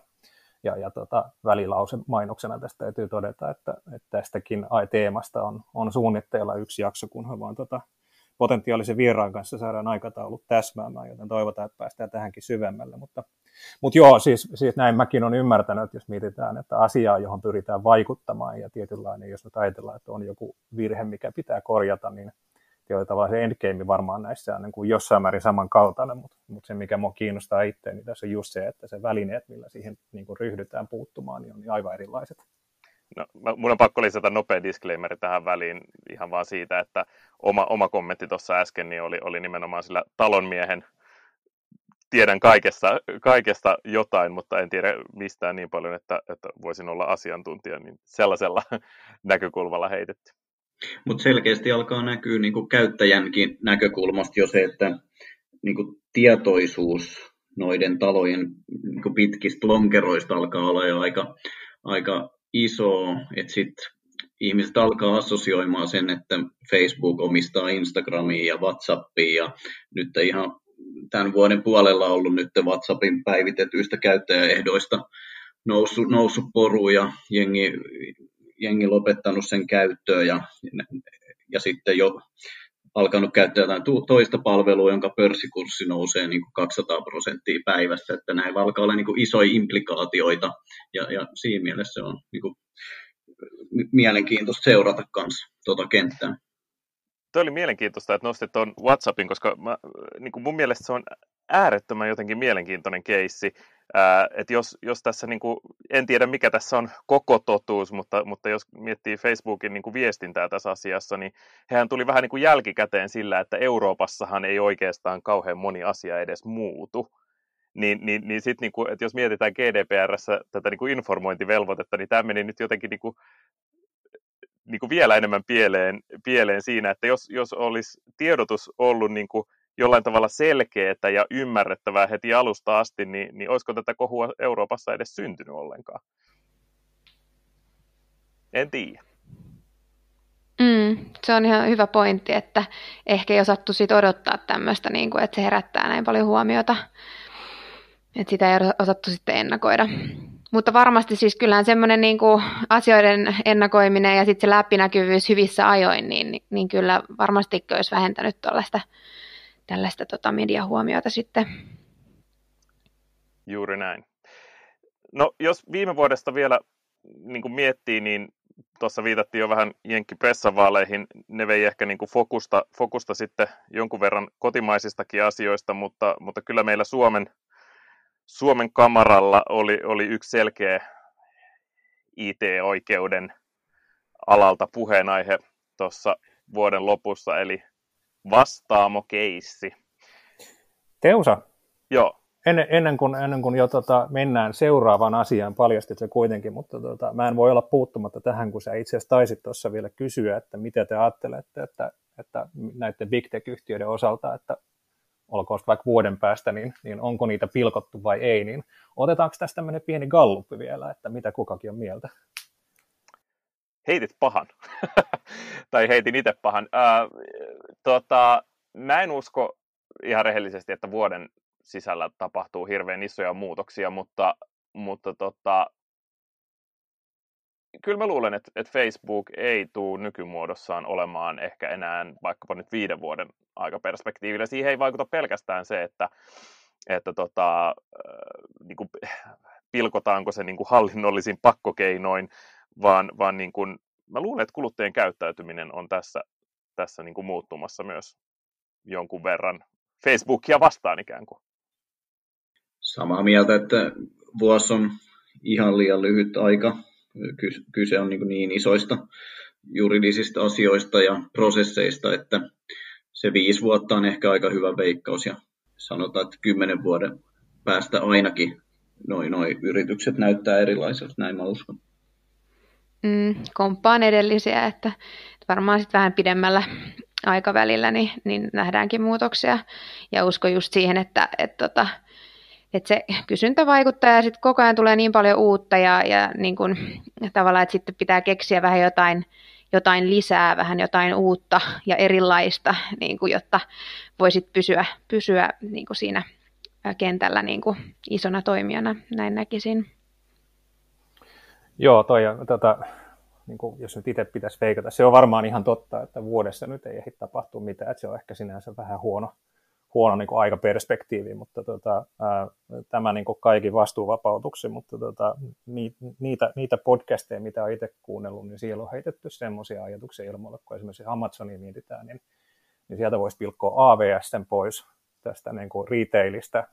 Ja, ja tota, välilause mainoksena tästä täytyy todeta, että, että tästäkin teemasta on, on suunnitteilla yksi jakso, kunhan vaan tota, potentiaalisen vieraan kanssa saadaan aikataulut täsmäämään, joten toivotaan, että päästään tähänkin syvemmälle. Mutta, mutta joo, siis, siis näin mäkin olen ymmärtänyt, että jos mietitään, että asiaa, johon pyritään vaikuttamaan ja tietynlainen, jos nyt ajatellaan, että on joku virhe, mikä pitää korjata, niin tietyllä tavalla se endgame varmaan näissä on niin kuin jossain määrin samankaltainen, mutta, mutta se, mikä minua kiinnostaa itse, niin tässä on just se, että se välineet, millä siihen niin kuin ryhdytään puuttumaan, niin on aivan erilaiset. No, mun on pakko lisätä nopea disclaimer tähän väliin ihan vaan siitä, että oma, oma kommentti tuossa äsken niin oli, oli nimenomaan sillä talonmiehen tiedän kaikesta, kaikesta jotain, mutta en tiedä mistään niin paljon, että, että voisin olla asiantuntija, niin sellaisella näkökulmalla heitetty. Mutta selkeästi alkaa näkyä niin kuin käyttäjänkin näkökulmasta jo se, että niin kuin tietoisuus noiden talojen niin kuin pitkistä lonkeroista alkaa olla jo aika, aika iso, että sitten ihmiset alkaa assosioimaan sen, että Facebook omistaa Instagramia ja Whatsappia ja nyt ihan tämän vuoden puolella ollut nyt WhatsAppin päivitetyistä käyttäjäehdoista noussut, noussut poru ja jengi, jengi lopettanut sen käyttöön ja, ja sitten jo alkanut käyttää jotain toista palvelua, jonka pörssikurssi nousee niin kuin 200 prosenttia päivässä, että näillä alkaa olla niin kuin isoja implikaatioita ja, ja siinä mielessä se on niin kuin mielenkiintoista seurata myös tuota kenttää. Tuo oli mielenkiintoista, että nostit tuon WhatsAppin, koska mä, niin kuin mun mielestä se on äärettömän jotenkin mielenkiintoinen keissi. että jos, jos tässä, niin kuin, en tiedä mikä tässä on koko totuus, mutta, mutta jos miettii Facebookin niin kuin viestintää tässä asiassa, niin hehän tuli vähän niin kuin jälkikäteen sillä, että Euroopassahan ei oikeastaan kauhean moni asia edes muutu. Niin, niin, niin sitten, niin kuin, että jos mietitään GDPRssä tätä niin kuin informointivelvoitetta, niin tämä meni nyt jotenkin niin kuin niin kuin vielä enemmän pieleen, pieleen siinä, että jos, jos olisi tiedotus ollut niin kuin jollain tavalla selkeää ja ymmärrettävää heti alusta asti, niin, niin olisiko tätä kohua Euroopassa edes syntynyt ollenkaan? En tiedä. Mm, se on ihan hyvä pointti, että ehkä ei osattu sit odottaa tämmöistä, niin kuin, että se herättää näin paljon huomiota. Että sitä ei osattu sitten ennakoida. Mutta varmasti siis kyllähän semmoinen niin kuin asioiden ennakoiminen ja sitten se läpinäkyvyys hyvissä ajoin, niin, niin kyllä varmasti olisi vähentänyt tällaista, tällaista tota mediahuomiota sitten. Juuri näin. No jos viime vuodesta vielä niin kuin miettii, niin tuossa viitattiin jo vähän jenkkipressavaaleihin, ne vei ehkä niin kuin fokusta, fokusta sitten jonkun verran kotimaisistakin asioista, mutta, mutta kyllä meillä Suomen, Suomen kamaralla oli, oli yksi selkeä IT-oikeuden alalta puheenaihe tuossa vuoden lopussa, eli vastaamo-keissi. Teusa, Joo ennen, ennen, kuin, ennen kuin jo tota, mennään seuraavaan asiaan, paljastit se kuitenkin, mutta tota, mä en voi olla puuttumatta tähän, kun sä itse asiassa taisit tuossa vielä kysyä, että mitä te ajattelette, että, että näiden big tech-yhtiöiden osalta, että olkoon vaikka vuoden päästä, niin, niin onko niitä pilkottu vai ei, niin otetaanko tästä tämmöinen pieni galluppi vielä, että mitä kukakin on mieltä? Heitit pahan, tai heitin itse pahan. Äh, tota, mä en usko ihan rehellisesti, että vuoden sisällä tapahtuu hirveän isoja muutoksia, mutta, mutta tota, kyllä mä luulen, että, että Facebook ei tule nykymuodossaan olemaan ehkä enää vaikkapa nyt viiden vuoden aikaperspektiivillä. Siihen ei vaikuta pelkästään se, että, että tota, äh, niin kuin, pilkotaanko se niin kuin hallinnollisin pakkokeinoin, vaan, vaan niin kuin, mä luulen, että kuluttajien käyttäytyminen on tässä, tässä niin kuin muuttumassa myös jonkun verran Facebookia vastaan ikään kuin. Samaa mieltä, että vuosi on ihan liian lyhyt aika. Kyse on niin, niin isoista juridisista asioista ja prosesseista, että se viisi vuotta on ehkä aika hyvä veikkaus ja sanotaan, että kymmenen vuoden päästä ainakin noin noi yritykset näyttää erilaiselta, näin mä uskon. Mm, komppaan edellisiä, että varmaan sitten vähän pidemmällä aikavälillä niin, niin nähdäänkin muutoksia. Ja usko just siihen, että, että, että että se kysyntä vaikuttaa ja sitten koko ajan tulee niin paljon uutta ja, ja niin kun, tavallaan, että sitten pitää keksiä vähän jotain, jotain lisää, vähän jotain uutta ja erilaista, niin kuin, jotta voisit pysyä, pysyä niin siinä kentällä niin isona toimijana, näin näkisin. Joo, toi, tota, niin kuin, jos nyt itse pitäisi veikata, se on varmaan ihan totta, että vuodessa nyt ei ehdi tapahtua mitään, että se on ehkä sinänsä vähän huono, huono niin kuin aikaperspektiivi, mutta tota, ää, tämä niin kuin kaikki vastuuvapautuksen, mutta tota, niitä, niitä podcasteja, mitä olen itse kuunnellut, niin siellä on heitetty semmoisia ajatuksia ilmoille, kun esimerkiksi Amazonia mietitään, niin, niin sieltä voisi pilkkoa AVS pois tästä niin kuin retailista,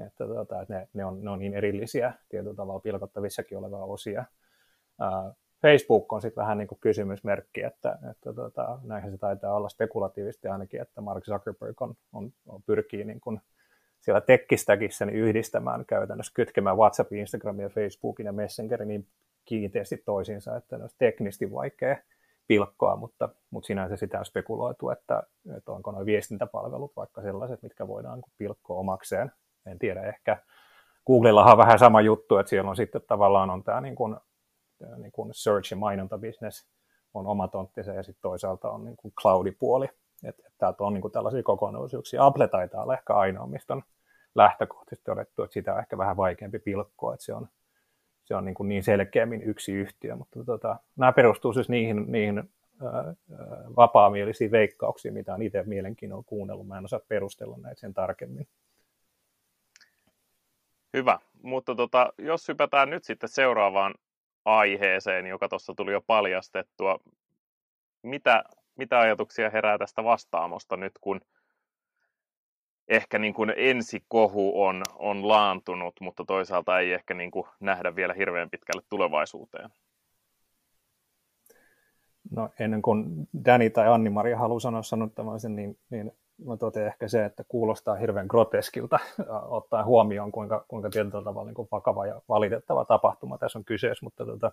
että, tota, että ne, ne, on, ne on niin erillisiä tietyllä tavalla pilkottavissakin olevaa osia. Ää, Facebook on sitten vähän niin kuin kysymysmerkki, että, että tota, näinhän se taitaa olla spekulatiivisesti ainakin, että Mark Zuckerberg on, on, on pyrkii niin kuin siellä tekkistäkin sen yhdistämään käytännössä, kytkemään WhatsAppin, Instagramin ja Facebookin ja Messengerin niin kiinteästi toisiinsa, että ne olisi teknisesti vaikea pilkkoa, mutta, mutta sinänsä sitä on spekuloitu, että, että onko nuo viestintäpalvelut vaikka sellaiset, mitkä voidaan pilkkoa omakseen. En tiedä, ehkä Googlellahan on vähän sama juttu, että siellä on sitten tavallaan on tämä niin kuin niin kuin search- ja mainontabisnes on oma tonttinsa ja sitten toisaalta on niin kuin cloudipuoli. Että et täältä on niin kuin tällaisia kokonaisuuksia. Apple taitaa olla ehkä ainoa, mistä on lähtökohtaisesti todettu, että sitä on ehkä vähän vaikeampi pilkkoa, että se on, se on niin, kuin niin selkeämmin yksi yhtiö, mutta tota, nämä perustuu siis niihin, niihin vapaamielisiin veikkauksiin, mitä on itse mielenkiinnolla kuunnellut. Mä en osaa perustella näitä sen tarkemmin. Hyvä, mutta tota, jos hypätään nyt sitten seuraavaan aiheeseen, joka tuossa tuli jo paljastettua. Mitä, mitä ajatuksia herää tästä vastaamosta nyt, kun ehkä niin kuin ensikohu on, on laantunut, mutta toisaalta ei ehkä niin kuin nähdä vielä hirveän pitkälle tulevaisuuteen? No ennen kuin Dani tai Anni-Maria haluaa sanoa sanottamaan niin, niin mä totean ehkä se, että kuulostaa hirveän groteskilta ottaen huomioon, kuinka, kuinka tietyllä tavalla niin kuin vakava ja valitettava tapahtuma tässä on kyseessä, mutta tota,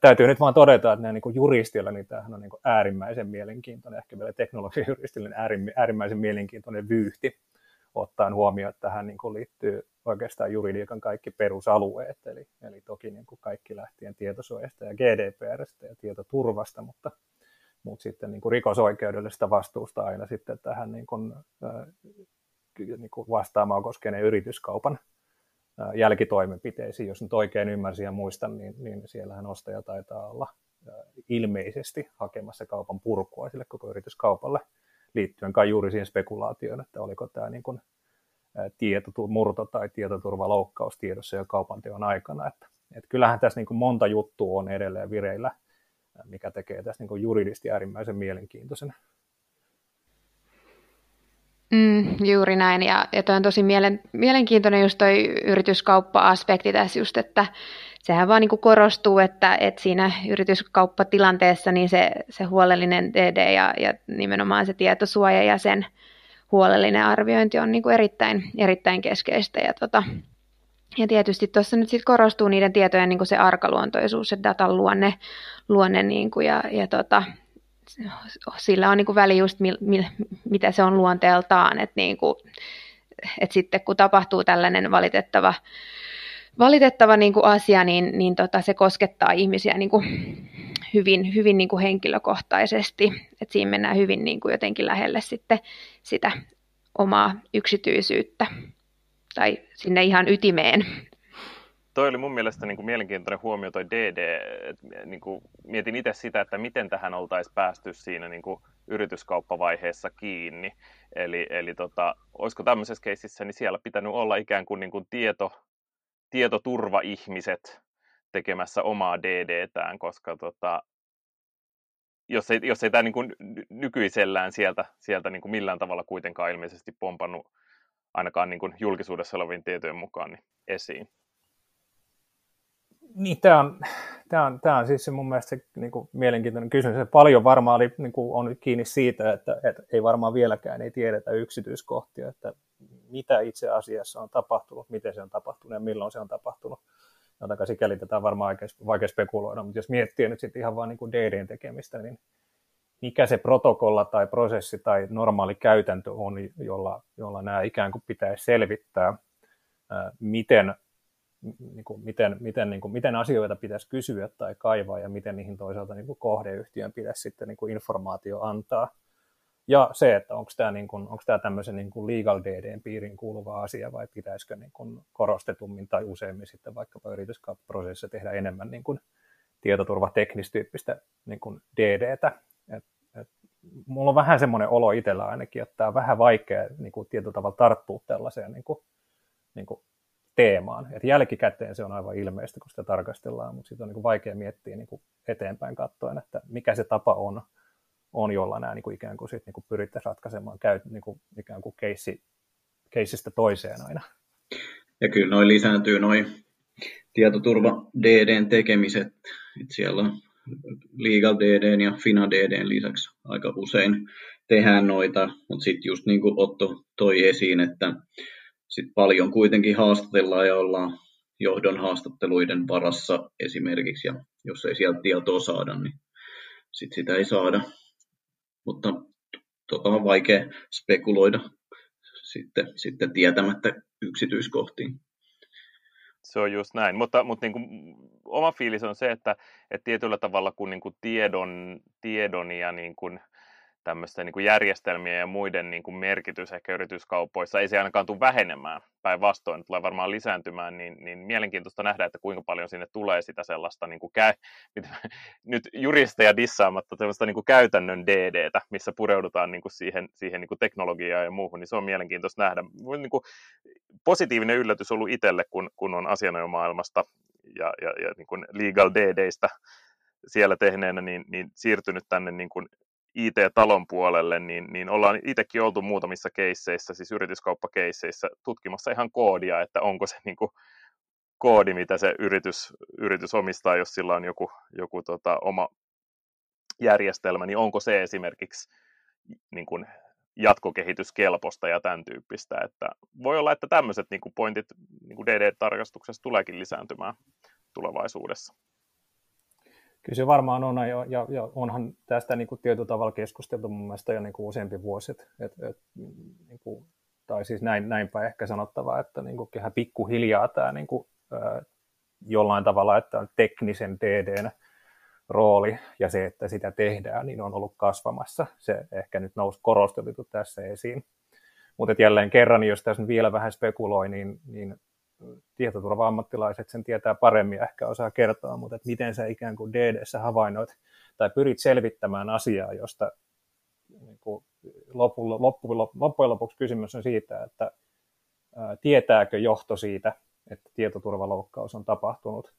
täytyy nyt vaan todeta, että niin kuin juristilla niin tämähän on niin kuin äärimmäisen mielenkiintoinen, ehkä vielä teknologian juristille niin äärimmäisen mielenkiintoinen vyyhti, ottaen huomioon, että tähän niin kuin liittyy oikeastaan juridiikan kaikki perusalueet, eli, eli toki niin kuin kaikki lähtien tietosuojasta ja GDPRstä ja tietoturvasta, mutta, mutta sitten niin kuin rikosoikeudellisesta vastuusta aina sitten tähän niin kuin, niin kuin vastaamaan koskee yrityskaupan jälkitoimenpiteisiin, jos nyt oikein ymmärsin ja muistan, niin, niin siellähän ostaja taitaa olla ilmeisesti hakemassa kaupan purkua sille koko yrityskaupalle liittyen kai juuri siihen spekulaatioon, että oliko tämä niin kuin tietomurto tai tietoturvaloukkaus tiedossa jo kaupan teon aikana. Että, että kyllähän tässä niin kuin monta juttua on edelleen vireillä, mikä tekee tässä niin juridisesti äärimmäisen mielenkiintoisen. Mm, juuri näin, ja, ja toi on tosi mielen, mielenkiintoinen just toi yrityskauppa-aspekti tässä just, että sehän vaan niin korostuu, että, että siinä yrityskauppatilanteessa niin se, se huolellinen DD ja, ja nimenomaan se tietosuoja ja sen huolellinen arviointi on niin erittäin, erittäin keskeistä. Ja, tota, ja tietysti tuossa nyt sitten korostuu niiden tietojen niin kuin se arkaluontoisuus, se datan luonne, luonne niin kuin ja, ja tota, sillä on niin kuin väli just mil, mil, mitä se on luonteeltaan, että niin kuin, et sitten kun tapahtuu tällainen valitettava, valitettava niin kuin asia, niin, niin tota, se koskettaa ihmisiä niin kuin hyvin, hyvin niin kuin henkilökohtaisesti, että siinä mennään hyvin niin kuin jotenkin lähelle sitten sitä omaa yksityisyyttä tai sinne ihan ytimeen toi oli mun mielestä niin kuin mielenkiintoinen huomio toi DD. Niin kuin mietin itse sitä, että miten tähän oltaisiin päästy siinä niin kuin yrityskauppavaiheessa kiinni. Eli, eli tota, olisiko tämmöisessä keississä niin siellä pitänyt olla ikään kuin, niin kuin tieto, tietoturva-ihmiset tekemässä omaa DDtään, koska tota, jos ei, jos ei tämä niin kuin nykyisellään sieltä, sieltä niin kuin millään tavalla kuitenkaan ilmeisesti pompannut ainakaan niin kuin julkisuudessa olevien tietojen mukaan niin esiin. Niin, tämä on, tämä on, tämä on siis se mun mielestä se niin kuin, mielenkiintoinen kysymys. Se paljon varmaan oli, niin kuin, on kiinni siitä, että, että ei varmaan vieläkään ei tiedetä yksityiskohtia, että mitä itse asiassa on tapahtunut, miten se on tapahtunut ja milloin se on tapahtunut. Jotenka sikäli tätä on varmaan vaikea spekuloida, mutta jos miettii nyt sitten ihan vaan niin kuin DDn tekemistä, niin mikä se protokolla tai prosessi tai normaali käytäntö on, jolla, jolla nämä ikään kuin pitäisi selvittää, miten niin kuin, miten, miten, niin kuin, miten asioita pitäisi kysyä tai kaivaa ja miten niihin toisaalta niin kuin kohdeyhtiön pitäisi sitten niin kuin informaatio antaa. Ja se, että onko tämä, niin kuin, onko tämä tämmöisen niin kuin legal DDn piiriin kuuluva asia vai pitäisikö niin kuin korostetummin tai useammin sitten vaikkapa yrityskauppaprosessissa tehdä enemmän niin kuin tietoturvateknistyyppistä niin kuin DDtä. Et, et, mulla on vähän semmoinen olo itsellä ainakin, että tämä on vähän vaikea niin kuin tietyllä tavalla tarttua tällaiseen niin kuin, niin kuin teemaan. Et jälkikäteen se on aivan ilmeistä, kun sitä tarkastellaan, mutta sitten on niin vaikea miettiä niin kuin eteenpäin katsoen, että mikä se tapa on, on jolla nämä niin kuin ikään kuin, sit, niin kuin pyrittäisiin ratkaisemaan käy, niin kuin, ikään kuin keissi, keissistä toiseen aina. Ja kyllä noin lisääntyy noin tietoturva DDn tekemiset. että siellä on Legal DDn ja Fina DDn lisäksi aika usein tehdään noita, mutta sitten just niin kuin Otto toi esiin, että sitten paljon kuitenkin haastatellaan ja ollaan johdon haastatteluiden varassa esimerkiksi, ja jos ei sieltä tietoa saada, niin sit sitä ei saada. Mutta tota on vaikea spekuloida sitten, sitten tietämättä yksityiskohtiin. Se on just näin, mutta, mutta niin kuin, oma fiilis on se, että, että tietyllä tavalla kun niin kuin tiedon, tiedon ja niin kuin, tämmöisten niin kuin järjestelmien ja muiden niin kuin merkitys ehkä yrityskaupoissa ei se ainakaan tule vähenemään, päinvastoin tulee varmaan lisääntymään, niin, niin mielenkiintoista nähdä, että kuinka paljon sinne tulee sitä sellaista niin kuin kä- nyt juristeja dissaamatta sellaista niin kuin käytännön DDtä, missä pureudutaan niin kuin siihen, siihen niin kuin teknologiaan ja muuhun, niin se on mielenkiintoista nähdä. Niin kuin positiivinen yllätys ollut itselle, kun, kun on asianajomaailmasta ja, ja, ja niin kuin legal DDistä siellä tehneenä, niin, niin siirtynyt tänne niin kuin IT-talon puolelle, niin, niin ollaan itsekin oltu muutamissa keisseissä, siis yrityskauppakeisseissä, tutkimassa ihan koodia, että onko se niin kuin koodi, mitä se yritys, yritys omistaa, jos sillä on joku, joku tota, oma järjestelmä, niin onko se esimerkiksi niin kuin jatkokehityskelpoista ja tämän tyyppistä. Että voi olla, että tämmöiset niin kuin pointit niin kuin DD-tarkastuksessa tuleekin lisääntymään tulevaisuudessa. Kyllä se varmaan on, ja, ja, ja onhan tästä niin kuin tietyllä tavalla keskusteltu mun mielestä jo niin kuin useampi vuosi, että, että, että niin kuin, tai siis näin, näinpä ehkä sanottava, että niin kuin, pikkuhiljaa tämä niin kuin, äh, jollain tavalla, että on teknisen DDn rooli ja se, että sitä tehdään, niin on ollut kasvamassa. Se ehkä nyt nousi korostettu tässä esiin. Mutta jälleen kerran, jos tässä vielä vähän spekuloi, niin, niin tietoturva-ammattilaiset sen tietää paremmin ja ehkä osaa kertoa, mutta että miten sä ikään kuin DDssä havainnoit tai pyrit selvittämään asiaa, josta niin kuin loppujen, loppujen lopuksi kysymys on siitä, että tietääkö johto siitä, että tietoturvaloukkaus on tapahtunut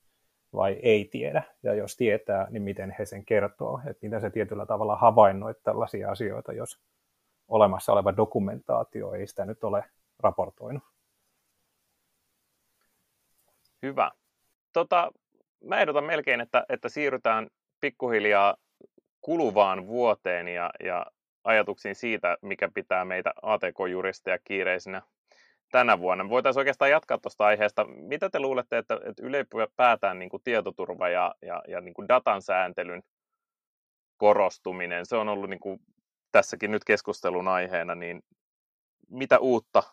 vai ei tiedä, ja jos tietää, niin miten he sen kertoo, että mitä se tietyllä tavalla havainnoit tällaisia asioita, jos olemassa oleva dokumentaatio ei sitä nyt ole raportoinut. Hyvä. Tota, mä ehdotan melkein, että, että siirrytään pikkuhiljaa kuluvaan vuoteen ja, ja ajatuksiin siitä, mikä pitää meitä ATK-juristeja kiireisinä tänä vuonna. Voitaisiin oikeastaan jatkaa tuosta aiheesta. Mitä te luulette, että, että ylipäätään niin kuin tietoturva ja, ja, ja niin kuin datan sääntelyn korostuminen, se on ollut niin kuin tässäkin nyt keskustelun aiheena, niin mitä uutta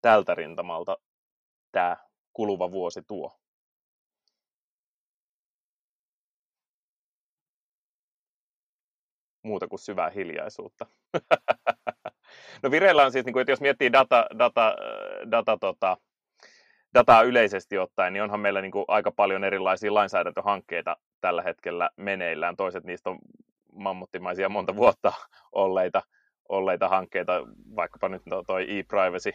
tältä rintamalta tämä kuluva vuosi tuo? Muuta kuin syvää hiljaisuutta. no vireillä on siis, niin kuin, että jos miettii data, data, data, tota, dataa yleisesti ottaen, niin onhan meillä niin kuin aika paljon erilaisia lainsäädäntöhankkeita tällä hetkellä meneillään. Toiset niistä on mammuttimaisia monta vuotta olleita, olleita hankkeita, vaikkapa nyt tuo e-privacy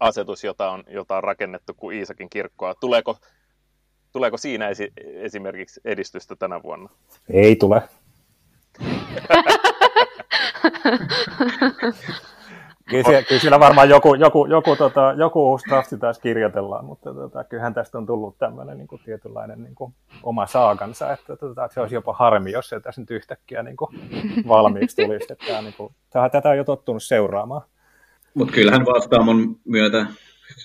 asetus, jota on, jota on rakennettu kuin Iisakin kirkkoa. Tuleeko, tuleeko siinä esi- esimerkiksi edistystä tänä vuonna? Ei tule. Kyllä siellä, kyllä siellä varmaan joku, joku, joku, tota, joku uusi drafti taas kirjoitellaan, mutta tota, kyllähän tästä on tullut tämmöinen niin kuin, tietynlainen niin kuin, oma saakansa, että, tota, että se olisi jopa harmi, jos se tässä nyt yhtäkkiä niin kuin, valmiiksi tulisi. Että, tämä, niin kuin, tätä on jo tottunut seuraamaan. Mutta kyllähän vastaamon myötä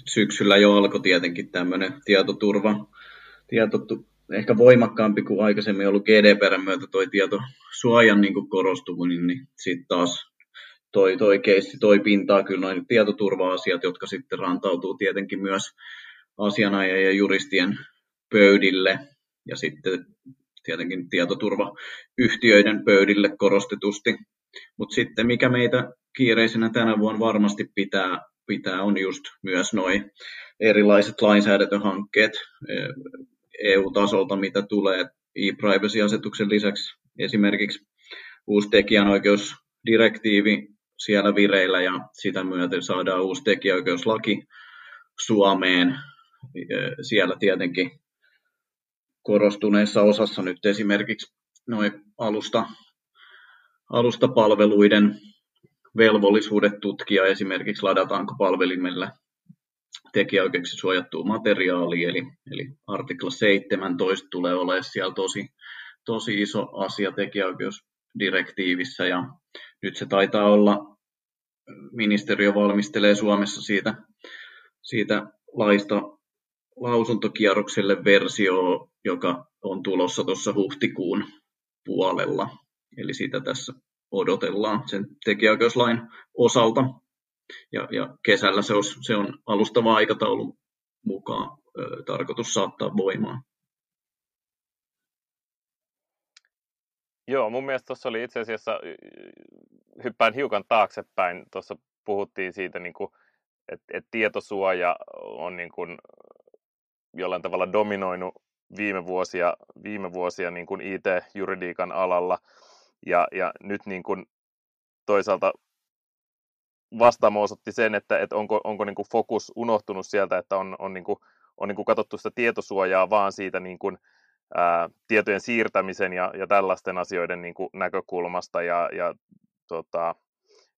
syksyllä jo alkoi tietenkin tämmöinen tietoturva, tietotu, ehkä voimakkaampi kuin aikaisemmin ollut GDPR myötä toi tietosuojan niin korostuminen, niin sitten taas toi, toi keissi toi pintaa kyllä noin tietoturva-asiat, jotka sitten rantautuu tietenkin myös asianajajien ja juristien pöydille ja sitten tietenkin tietoturvayhtiöiden pöydille korostetusti. Mutta sitten mikä meitä kiireisenä tänä vuonna varmasti pitää, pitää on just myös noin erilaiset lainsäädäntöhankkeet EU-tasolta, mitä tulee e-privacy-asetuksen lisäksi esimerkiksi uusi tekijänoikeusdirektiivi siellä vireillä ja sitä myöten saadaan uusi tekijäoikeuslaki Suomeen. Siellä tietenkin korostuneessa osassa nyt esimerkiksi noin alusta, alustapalveluiden velvollisuudet tutkia esimerkiksi ladataanko palvelimella tekijäoikeuksiksi suojattua materiaalia, eli, eli artikla 17 tulee olemaan siellä tosi, tosi iso asia tekijäoikeusdirektiivissä, ja nyt se taitaa olla, ministeriö valmistelee Suomessa siitä, siitä laista lausuntokierrokselle versio, joka on tulossa tuossa huhtikuun puolella. Eli sitä tässä odotellaan sen tekijäoikeuslain osalta. Ja, ja kesällä se on, se on alustava aikataulu mukaan ö, tarkoitus saattaa voimaan. Joo, mun mielestä tuossa oli itse asiassa, hyppään hiukan taaksepäin, tuossa puhuttiin siitä, niin kuin, että, että tietosuoja on niin kuin jollain tavalla dominoinut viime vuosia, viime vuosia niin kuin IT-juridiikan alalla, ja, ja nyt niin kuin toisaalta vastaamo osoitti sen, että, että onko, onko niin kuin fokus unohtunut sieltä, että on, on, niin kuin, on niin kuin katsottu sitä tietosuojaa vaan siitä niin kuin, ää, tietojen siirtämisen ja, ja tällaisten asioiden niin kuin näkökulmasta ja, ja tota,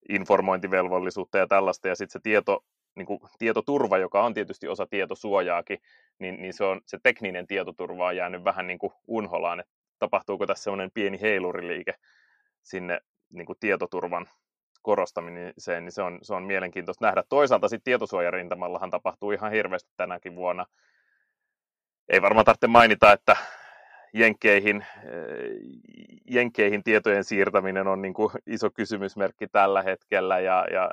informointivelvollisuutta ja tällaista, ja sitten se tieto, niin kuin tietoturva, joka on tietysti osa tietosuojaakin, niin, niin se, on, se tekninen tietoturva on jäänyt vähän niin kuin unholaan, että tapahtuuko tässä sellainen pieni heiluriliike sinne niin kuin tietoturvan korostamiseen, niin se on, se on mielenkiintoista nähdä. Toisaalta sitten tietosuojarintamallahan tapahtuu ihan hirveästi tänäkin vuonna. Ei varmaan tarvitse mainita, että jenkkeihin, jenkkeihin tietojen siirtäminen on niin kuin iso kysymysmerkki tällä hetkellä ja, ja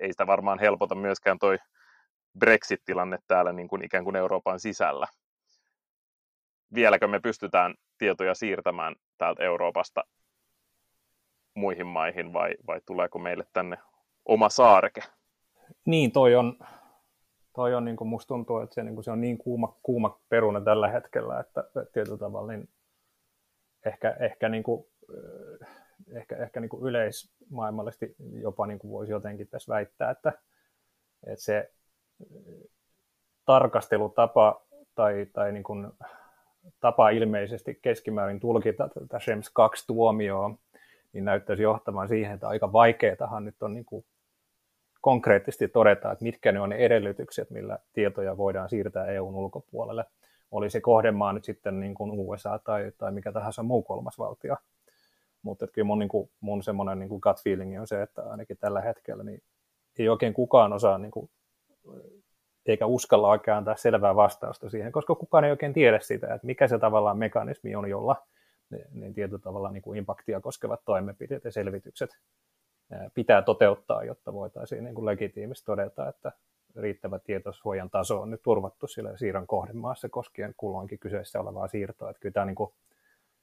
ei sitä varmaan helpota myöskään toi Brexit-tilanne täällä niin kuin ikään kuin Euroopan sisällä. Vieläkö me pystytään tietoja siirtämään täältä Euroopasta muihin maihin vai, vai tuleeko meille tänne oma saareke? Niin, toi on, toi on niin kuin musta tuntuu, että se, niin kuin se on niin kuuma, kuuma peruna tällä hetkellä, että, tietyllä tavalla niin ehkä, ehkä, niin kuin, ehkä, ehkä niin kuin yleismaailmallisesti jopa niin kuin voisi jotenkin tässä väittää, että, että se tarkastelutapa tai, tai niin kuin tapa ilmeisesti keskimäärin tulkita tätä Schrems 2 tuomioa, niin näyttäisi johtamaan siihen, että aika vaikeatahan nyt on niin kuin konkreettisesti todeta, että mitkä ne on ne edellytykset, millä tietoja voidaan siirtää EUn ulkopuolelle. Oli se kohdemaa nyt sitten niin kuin USA tai, tai mikä tahansa muu kolmas valtio. Mutta kyllä mun, niin kuin, mun semmoinen niin kuin gut feeling on se, että ainakin tällä hetkellä niin ei oikein kukaan osaa niin kuin, eikä uskalla oikein antaa selvää vastausta siihen, koska kukaan ei oikein tiedä sitä, että mikä se tavallaan mekanismi on, jolla niin tietyllä tavalla niin kuin impaktia koskevat toimenpiteet ja selvitykset pitää toteuttaa, jotta voitaisiin niin kuin legitiimisesti todeta, että riittävä tietosuojan taso on nyt turvattu sille siirron kohdemaassa koskien kulloinkin kyseessä olevaa siirtoa. Että kyllä tämä, niin kuin,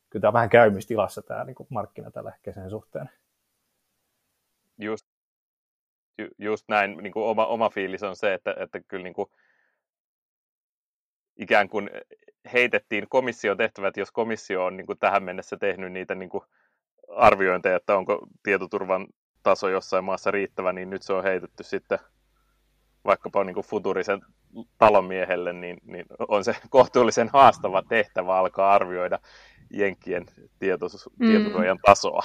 kyllä tämä on vähän käymistilassa tämä niin kuin markkina tällä kesän suhteen. Just, ju, just näin, niin kuin oma, oma fiilis on se, että, että kyllä niin kuin, ikään kuin heitettiin komission tehtävät, jos komissio on niin kuin tähän mennessä tehnyt niitä niin kuin arviointeja, että onko tietoturvan taso jossain maassa riittävä, niin nyt se on heitetty sitten vaikkapa niin kuin futurisen talonmiehelle, niin, niin on se kohtuullisen haastava tehtävä alkaa arvioida Jenkkien tietos, mm. tietosuojan tasoa.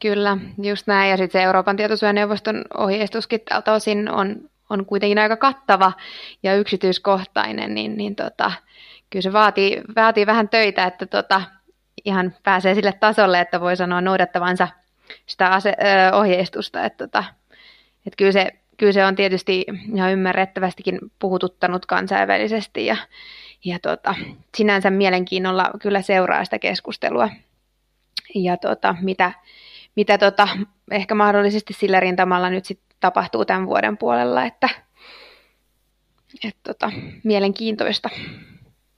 Kyllä, just näin. Ja sitten se Euroopan tietosuojaneuvoston ohjeistuskin tältä osin on, on kuitenkin aika kattava ja yksityiskohtainen, niin, niin tota, kyllä se vaatii, vaatii vähän töitä, että tota, ihan pääsee sille tasolle, että voi sanoa noudattavansa sitä ase- ohjeistusta. Että tota, et kyllä, se, kyllä se on tietysti ihan ymmärrettävästikin puhututtanut kansainvälisesti ja, ja tota, sinänsä mielenkiinnolla kyllä seuraa sitä keskustelua ja tota, mitä, mitä tota, ehkä mahdollisesti sillä rintamalla nyt sit tapahtuu tämän vuoden puolella, että et tota, mielenkiintoista.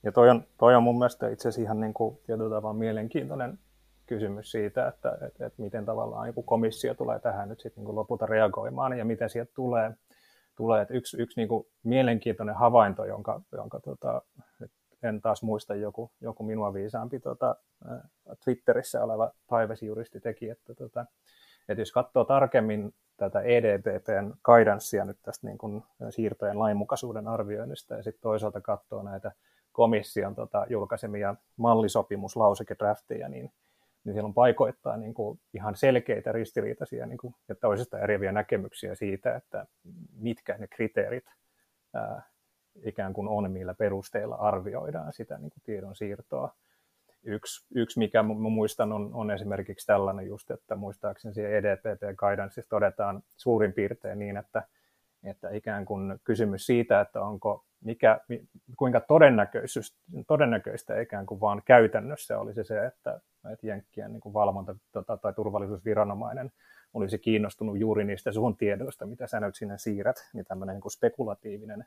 Ja toi on, toi on mun mielestä itse asiassa ihan niin kuin mielenkiintoinen kysymys siitä, että, että, että miten tavallaan niin komissio tulee tähän nyt sitten niin lopulta reagoimaan ja miten sieltä tulee. tulee. Että yksi yksi niin kuin mielenkiintoinen havainto, jonka, jonka tota, en taas muista joku, joku minua viisaampi tota, Twitterissä oleva privacy-juristi teki, että, tota, että jos katsoo tarkemmin tätä EDPPn guidancea nyt tästä niin kuin siirtojen lainmukaisuuden arvioinnista ja sitten toisaalta katsoo näitä komission tota, julkaisemia mallisopimuslausekedrafteja, niin niin siellä on paikoittain niin kuin ihan selkeitä ristiriitaisia niin kuin, ja toisesta eriäviä näkemyksiä siitä, että mitkä ne kriteerit ikään kuin on, millä perusteella arvioidaan sitä niin kuin tiedon siirtoa. Yksi, yksi mikä muistan, on, on esimerkiksi tällainen just, että muistaakseni siellä EDPP Guidanceissa todetaan suurin piirtein niin, että, että ikään kuin kysymys siitä, että onko mikä, kuinka todennäköistä ikään kuin vaan käytännössä olisi se, että, että Jenkkien niin kuin valvonta tota, tai turvallisuusviranomainen olisi kiinnostunut juuri niistä sun tiedoista, mitä sä nyt sinne siirrät, niin tämmöinen niin kuin spekulatiivinen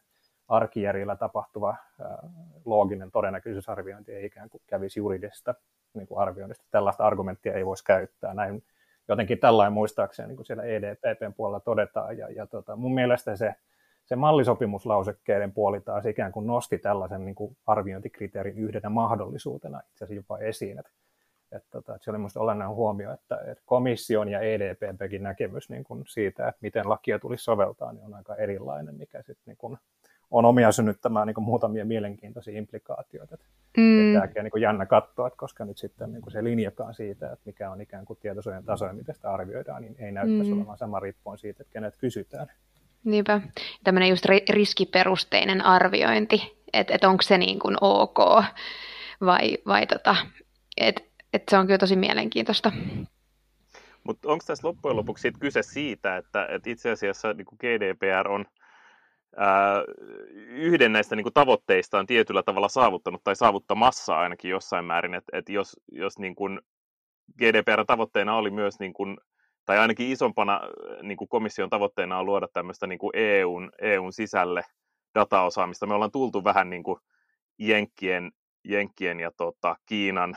arkijärjellä tapahtuva ää, looginen todennäköisyysarviointi ei ikään kuin kävisi juridista niin kuin arvioinnista. Tällaista argumenttia ei voisi käyttää. Näin jotenkin tällainen muistaakseni niin kuin siellä EDPPn puolella todetaan. Ja, ja tota, mun mielestä se se mallisopimuslausekkeiden puoli taas ikään kuin nosti tällaisen niin kuin arviointikriteerin yhdenä mahdollisuutena itse asiassa jopa esiin. Että, että, tota, että se oli minusta olennainen huomio, että, että komission ja EDPnkin näkemys niin kuin siitä, että miten lakia tulisi soveltaa, niin on aika erilainen, mikä sitten niin kuin on omia synnyttämään niin kuin muutamia mielenkiintoisia implikaatioita. Mm. Tämäkin on niin kuin jännä katsoa, että koska nyt sitten niin kuin se linjakaan siitä, että mikä on ikään kuin tietosuojan taso ja miten sitä arvioidaan, niin ei näyttäisi mm. olevan sama riippuen siitä, että kenet kysytään. Niinpä. Tämmöinen just riskiperusteinen arviointi, että et onko se niin kuin ok vai, vai tota, että et se on kyllä tosi mielenkiintoista. Mutta onko tässä loppujen lopuksi siitä kyse siitä, että, että itse asiassa niin kuin GDPR on ää, yhden näistä niin kuin, tavoitteistaan tietyllä tavalla saavuttanut tai saavuttamassa ainakin jossain määrin, että, että jos, jos niin kuin GDPR-tavoitteena oli myös, niin kuin, tai ainakin isompana niin kuin komission tavoitteena on luoda tämmöistä niin kuin EUn, EUn sisälle dataosaamista. Me ollaan tultu vähän niin kuin Jenkkien, Jenkkien ja tota, Kiinan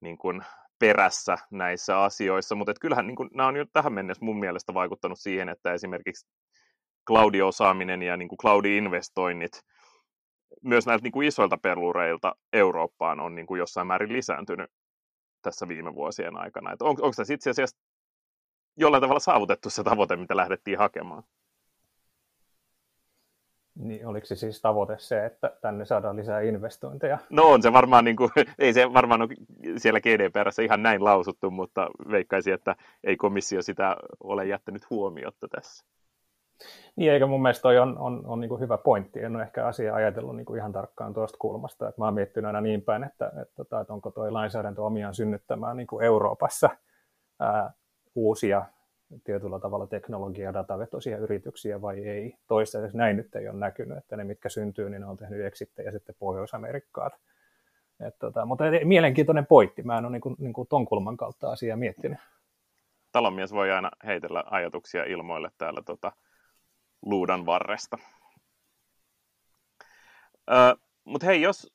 niin kuin perässä näissä asioissa, mutta kyllähän niin kuin, nämä on jo tähän mennessä mun mielestä vaikuttanut siihen, että esimerkiksi cloud-osaaminen ja niin kuin cloud-investoinnit myös näiltä niin kuin isoilta pelureilta Eurooppaan on niin kuin jossain määrin lisääntynyt tässä viime vuosien aikana. on, onko tässä itse asiassa jollain tavalla saavutettu se tavoite, mitä lähdettiin hakemaan? Niin oliko se siis tavoite se, että tänne saadaan lisää investointeja? No on se varmaan, niin kuin, ei se varmaan ole siellä GDPRssä ihan näin lausuttu, mutta veikkaisin, että ei komissio sitä ole jättänyt huomiota tässä. Niin, eikä mun mielestä toi on, on, on niin hyvä pointti. En ole ehkä asiaa ajatellut niin ihan tarkkaan tuosta kulmasta. Että mä oon miettinyt aina niin päin, että, että, että onko tuo lainsäädäntö omiaan synnyttämään niin Euroopassa ää, uusia tietyllä tavalla teknologia- ja datavetoisia yrityksiä vai ei. Toistaiseksi näin nyt ei ole näkynyt, että ne mitkä syntyy, niin ne on tehnyt eksittejä sitten Pohjois-Amerikkaan. Et tota, mutta mielenkiintoinen pointti. Mä en ole niin kuin, niin kuin ton kulman kautta asiaa miettinyt. Talonmies voi aina heitellä ajatuksia ilmoille täällä tota, luudan varresta. Mutta hei, jos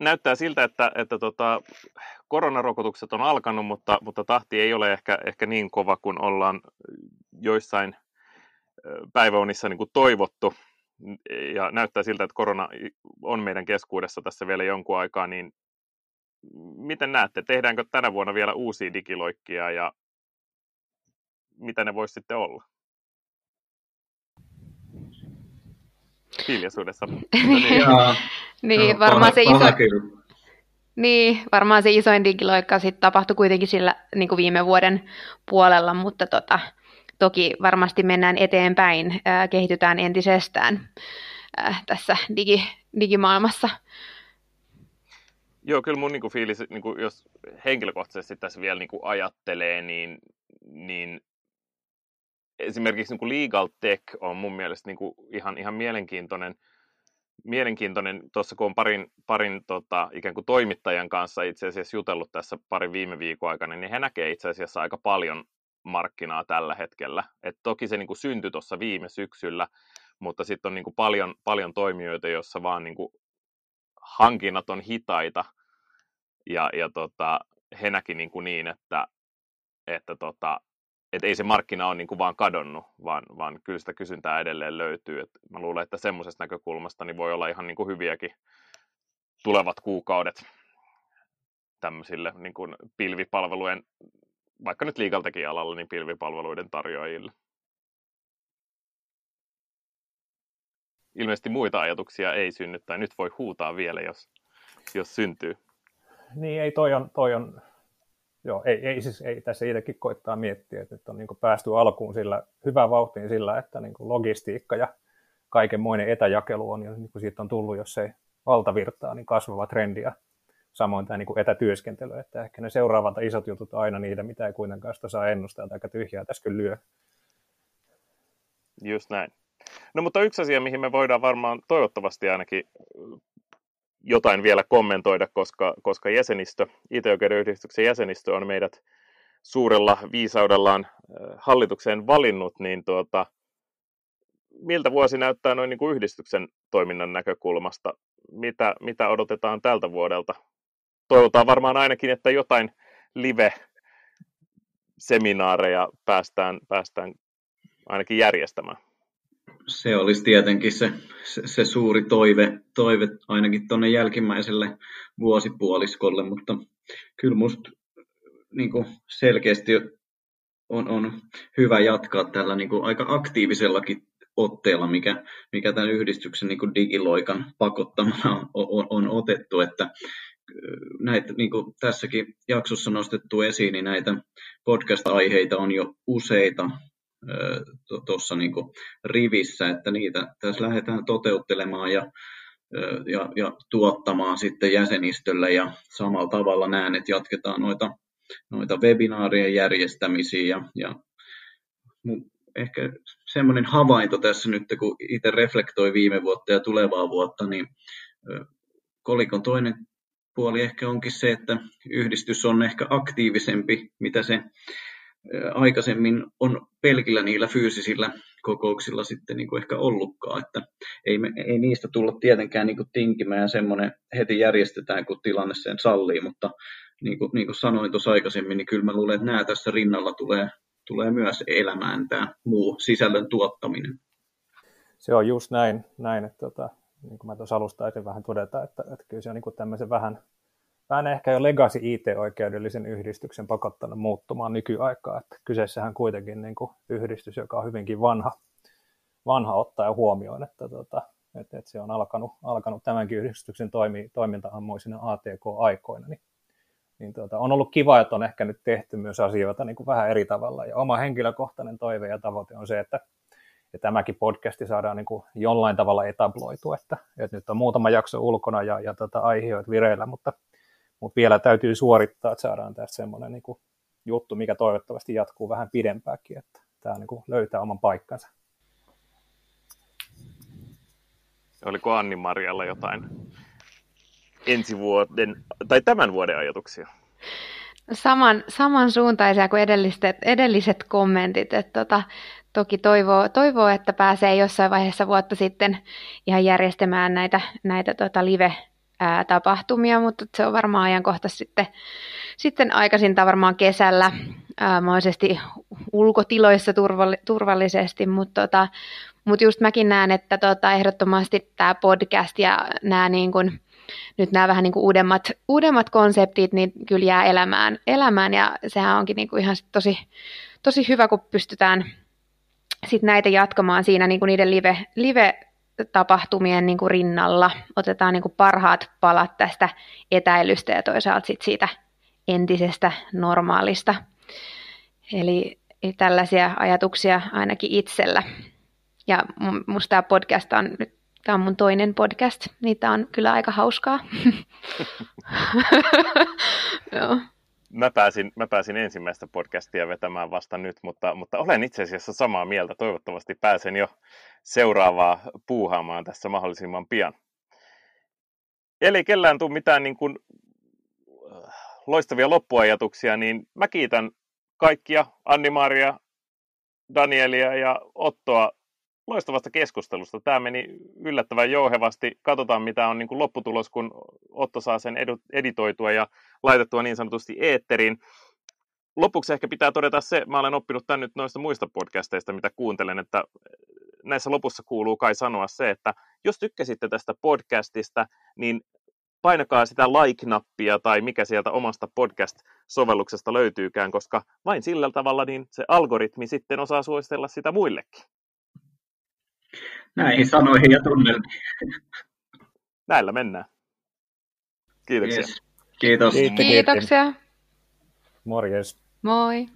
näyttää siltä, että, että tota, koronarokotukset on alkanut, mutta, mutta tahti ei ole ehkä, ehkä niin kova kuin ollaan joissain päiväunissa niin kuin toivottu. Ja näyttää siltä, että korona on meidän keskuudessa tässä vielä jonkun aikaa, niin miten näette, tehdäänkö tänä vuonna vielä uusia digiloikkia ja mitä ne voisi sitten olla? Hiljaisuudessa. niin, niin varmaan se iso... Niin, varmaan se isoin digiloikka sitten tapahtui kuitenkin sillä niin kuin viime vuoden puolella, mutta tota, toki varmasti mennään eteenpäin, ää, kehitytään entisestään ää, tässä digi, digimaailmassa. Joo, kyllä mun niin kuin fiilis, niin kuin jos henkilökohtaisesti tässä vielä niin kuin ajattelee, niin, niin esimerkiksi niin kuin legal tech on mun mielestä niin kuin ihan, ihan mielenkiintoinen, mielenkiintoinen tuossa kun on parin, parin tota, ikään kuin toimittajan kanssa itse asiassa jutellut tässä parin viime viikon aikana, niin he näkee itse asiassa aika paljon markkinaa tällä hetkellä. Et toki se niin kuin syntyi tuossa viime syksyllä, mutta sitten on niin kuin paljon, paljon toimijoita, joissa vaan niin kuin hankinnat on hitaita, ja, ja tota, he näki niin, kuin niin että, että tota, että ei se markkina ole niin kuin vaan kadonnut, vaan, vaan kyllä sitä kysyntää edelleen löytyy. Et mä luulen, että semmoisesta näkökulmasta niin voi olla ihan niin kuin hyviäkin tulevat kuukaudet tämmöisille niin kuin pilvipalvelujen, vaikka nyt liikaltakin alalla, niin pilvipalveluiden tarjoajille. Ilmeisesti muita ajatuksia ei synny, tai nyt voi huutaa vielä, jos, jos syntyy. Niin, ei, toi on, toi on joo, ei, ei, siis, ei tässä itsekin koittaa miettiä, että nyt on niin päästy alkuun sillä, hyvä vauhtiin sillä, että niin logistiikka ja kaikenmoinen etäjakelu on, ja niin siitä on tullut, jos ei valtavirtaa, niin kasvava trendi, ja samoin tämä niin etätyöskentely, että ehkä ne seuraavat isot jutut aina niitä, mitä ei kuitenkaan sitä saa ennustaa, että aika tyhjää tässä kyllä lyö. Just näin. No mutta yksi asia, mihin me voidaan varmaan toivottavasti ainakin jotain vielä kommentoida, koska, koska jäsenistö, IT-oikeuden yhdistyksen jäsenistö on meidät suurella viisaudellaan hallitukseen valinnut, niin tuota, miltä vuosi näyttää noin niin kuin yhdistyksen toiminnan näkökulmasta? Mitä, mitä odotetaan tältä vuodelta? Toivotaan varmaan ainakin, että jotain live-seminaareja päästään, päästään ainakin järjestämään se olisi tietenkin se, se, se suuri toive, toive ainakin tuonne jälkimmäiselle vuosipuoliskolle, mutta kyllä minusta niin selkeästi on, on hyvä jatkaa tällä niin kuin aika aktiivisellakin otteella, mikä, mikä tämän yhdistyksen niin kuin digiloikan pakottamana on, on, on otettu, että näitä, niin kuin tässäkin jaksossa nostettu esiin, niin näitä podcast-aiheita on jo useita, tuossa niin rivissä, että niitä tässä lähdetään toteuttelemaan ja, ja, ja tuottamaan sitten jäsenistölle. Ja samalla tavalla näen, että jatketaan noita, noita webinaarien järjestämisiä ja, ja ehkä semmoinen havainto tässä nyt, kun itse reflektoi viime vuotta ja tulevaa vuotta, niin kolikon toinen puoli ehkä onkin se, että yhdistys on ehkä aktiivisempi, mitä se aikaisemmin on pelkillä niillä fyysisillä kokouksilla sitten niin kuin ehkä ollutkaan, että ei, me, ei niistä tulla tietenkään niin kuin tinkimään ja semmoinen heti järjestetään, kun tilanne sen sallii, mutta niin kuin, niin kuin sanoin tuossa aikaisemmin, niin kyllä mä luulen, että nämä tässä rinnalla tulee, tulee myös elämään tämä muu sisällön tuottaminen. Se on just näin, näin että tota, niin kuin mä tuossa alustaisin vähän todeta, että, että kyllä se on niin kuin tämmöisen vähän, vähän ehkä jo legacy IT-oikeudellisen yhdistyksen pakottanut muuttumaan nykyaikaa, että kyseessähän kuitenkin niin kuin yhdistys, joka on hyvinkin vanha, vanha ottaa huomioon, että, tota, että, että se on alkanut, alkanut tämänkin yhdistyksen toimi, toiminta-ammoisina ATK-aikoina, niin niin tuota, on ollut kiva, että on ehkä nyt tehty myös asioita niin kuin vähän eri tavalla. Ja oma henkilökohtainen toive ja tavoite on se, että ja tämäkin podcasti saadaan niin kuin jollain tavalla etabloitu, että, että nyt on muutama jakso ulkona ja, ja tota, aiheet vireillä, mutta, mutta vielä täytyy suorittaa, että saadaan tästä semmoinen niin kuin juttu, mikä toivottavasti jatkuu vähän pidempääkin, että tämä niin kuin löytää oman paikkansa. Oliko Anni Marjalla jotain ensi vuoden tai tämän vuoden ajatuksia? Saman, samansuuntaisia kuin edelliset, edelliset kommentit. Että tota, toki toivoo, toivoo, että pääsee jossain vaiheessa vuotta sitten ihan järjestämään näitä, näitä tota live-tapahtumia, mutta se on varmaan ajankohta sitten, sitten aikaisinta varmaan kesällä, ää, mahdollisesti ulkotiloissa turvalli, turvallisesti, mutta tota, mut just mäkin näen, että tota, ehdottomasti tämä podcast ja nämä niin kun, nyt nämä vähän niin kuin uudemmat, uudemmat konseptit, niin kyllä jää elämään, elämään ja sehän onkin niin kuin ihan tosi, tosi hyvä, kun pystytään sit näitä jatkamaan siinä niin kuin niiden live, live-tapahtumien niin kuin rinnalla. Otetaan niin kuin parhaat palat tästä etäilystä ja toisaalta sit siitä entisestä normaalista. Eli tällaisia ajatuksia ainakin itsellä. Ja minusta tämä podcast on nyt Tämä on mun toinen podcast, niin tämä on kyllä aika hauskaa. Joo. Mä pääsin, mä pääsin ensimmäistä podcastia vetämään vasta nyt, mutta, mutta olen itse asiassa samaa mieltä. Toivottavasti pääsen jo seuraavaa puuhaamaan tässä mahdollisimman pian. Eli kellään tuu mitään niin kuin, äh, loistavia loppuajatuksia, niin mä kiitän kaikkia, Anni-Maria, Danielia ja Ottoa loistavasta keskustelusta. Tämä meni yllättävän jouhevasti. Katsotaan, mitä on niin kuin lopputulos, kun Otto saa sen editoitua ja laitettua niin sanotusti eetteriin. Lopuksi ehkä pitää todeta se, mä olen oppinut tämän nyt noista muista podcasteista, mitä kuuntelen, että näissä lopussa kuuluu kai sanoa se, että jos tykkäsitte tästä podcastista, niin painakaa sitä like-nappia tai mikä sieltä omasta podcast-sovelluksesta löytyykään, koska vain sillä tavalla niin se algoritmi sitten osaa suositella sitä muillekin. Näihin sanoihin ja tunnelmiin. Näillä mennään. Kiitoksia. Yes. Kiitos. Kiitos. Kiitoksia. Morjes. Moi.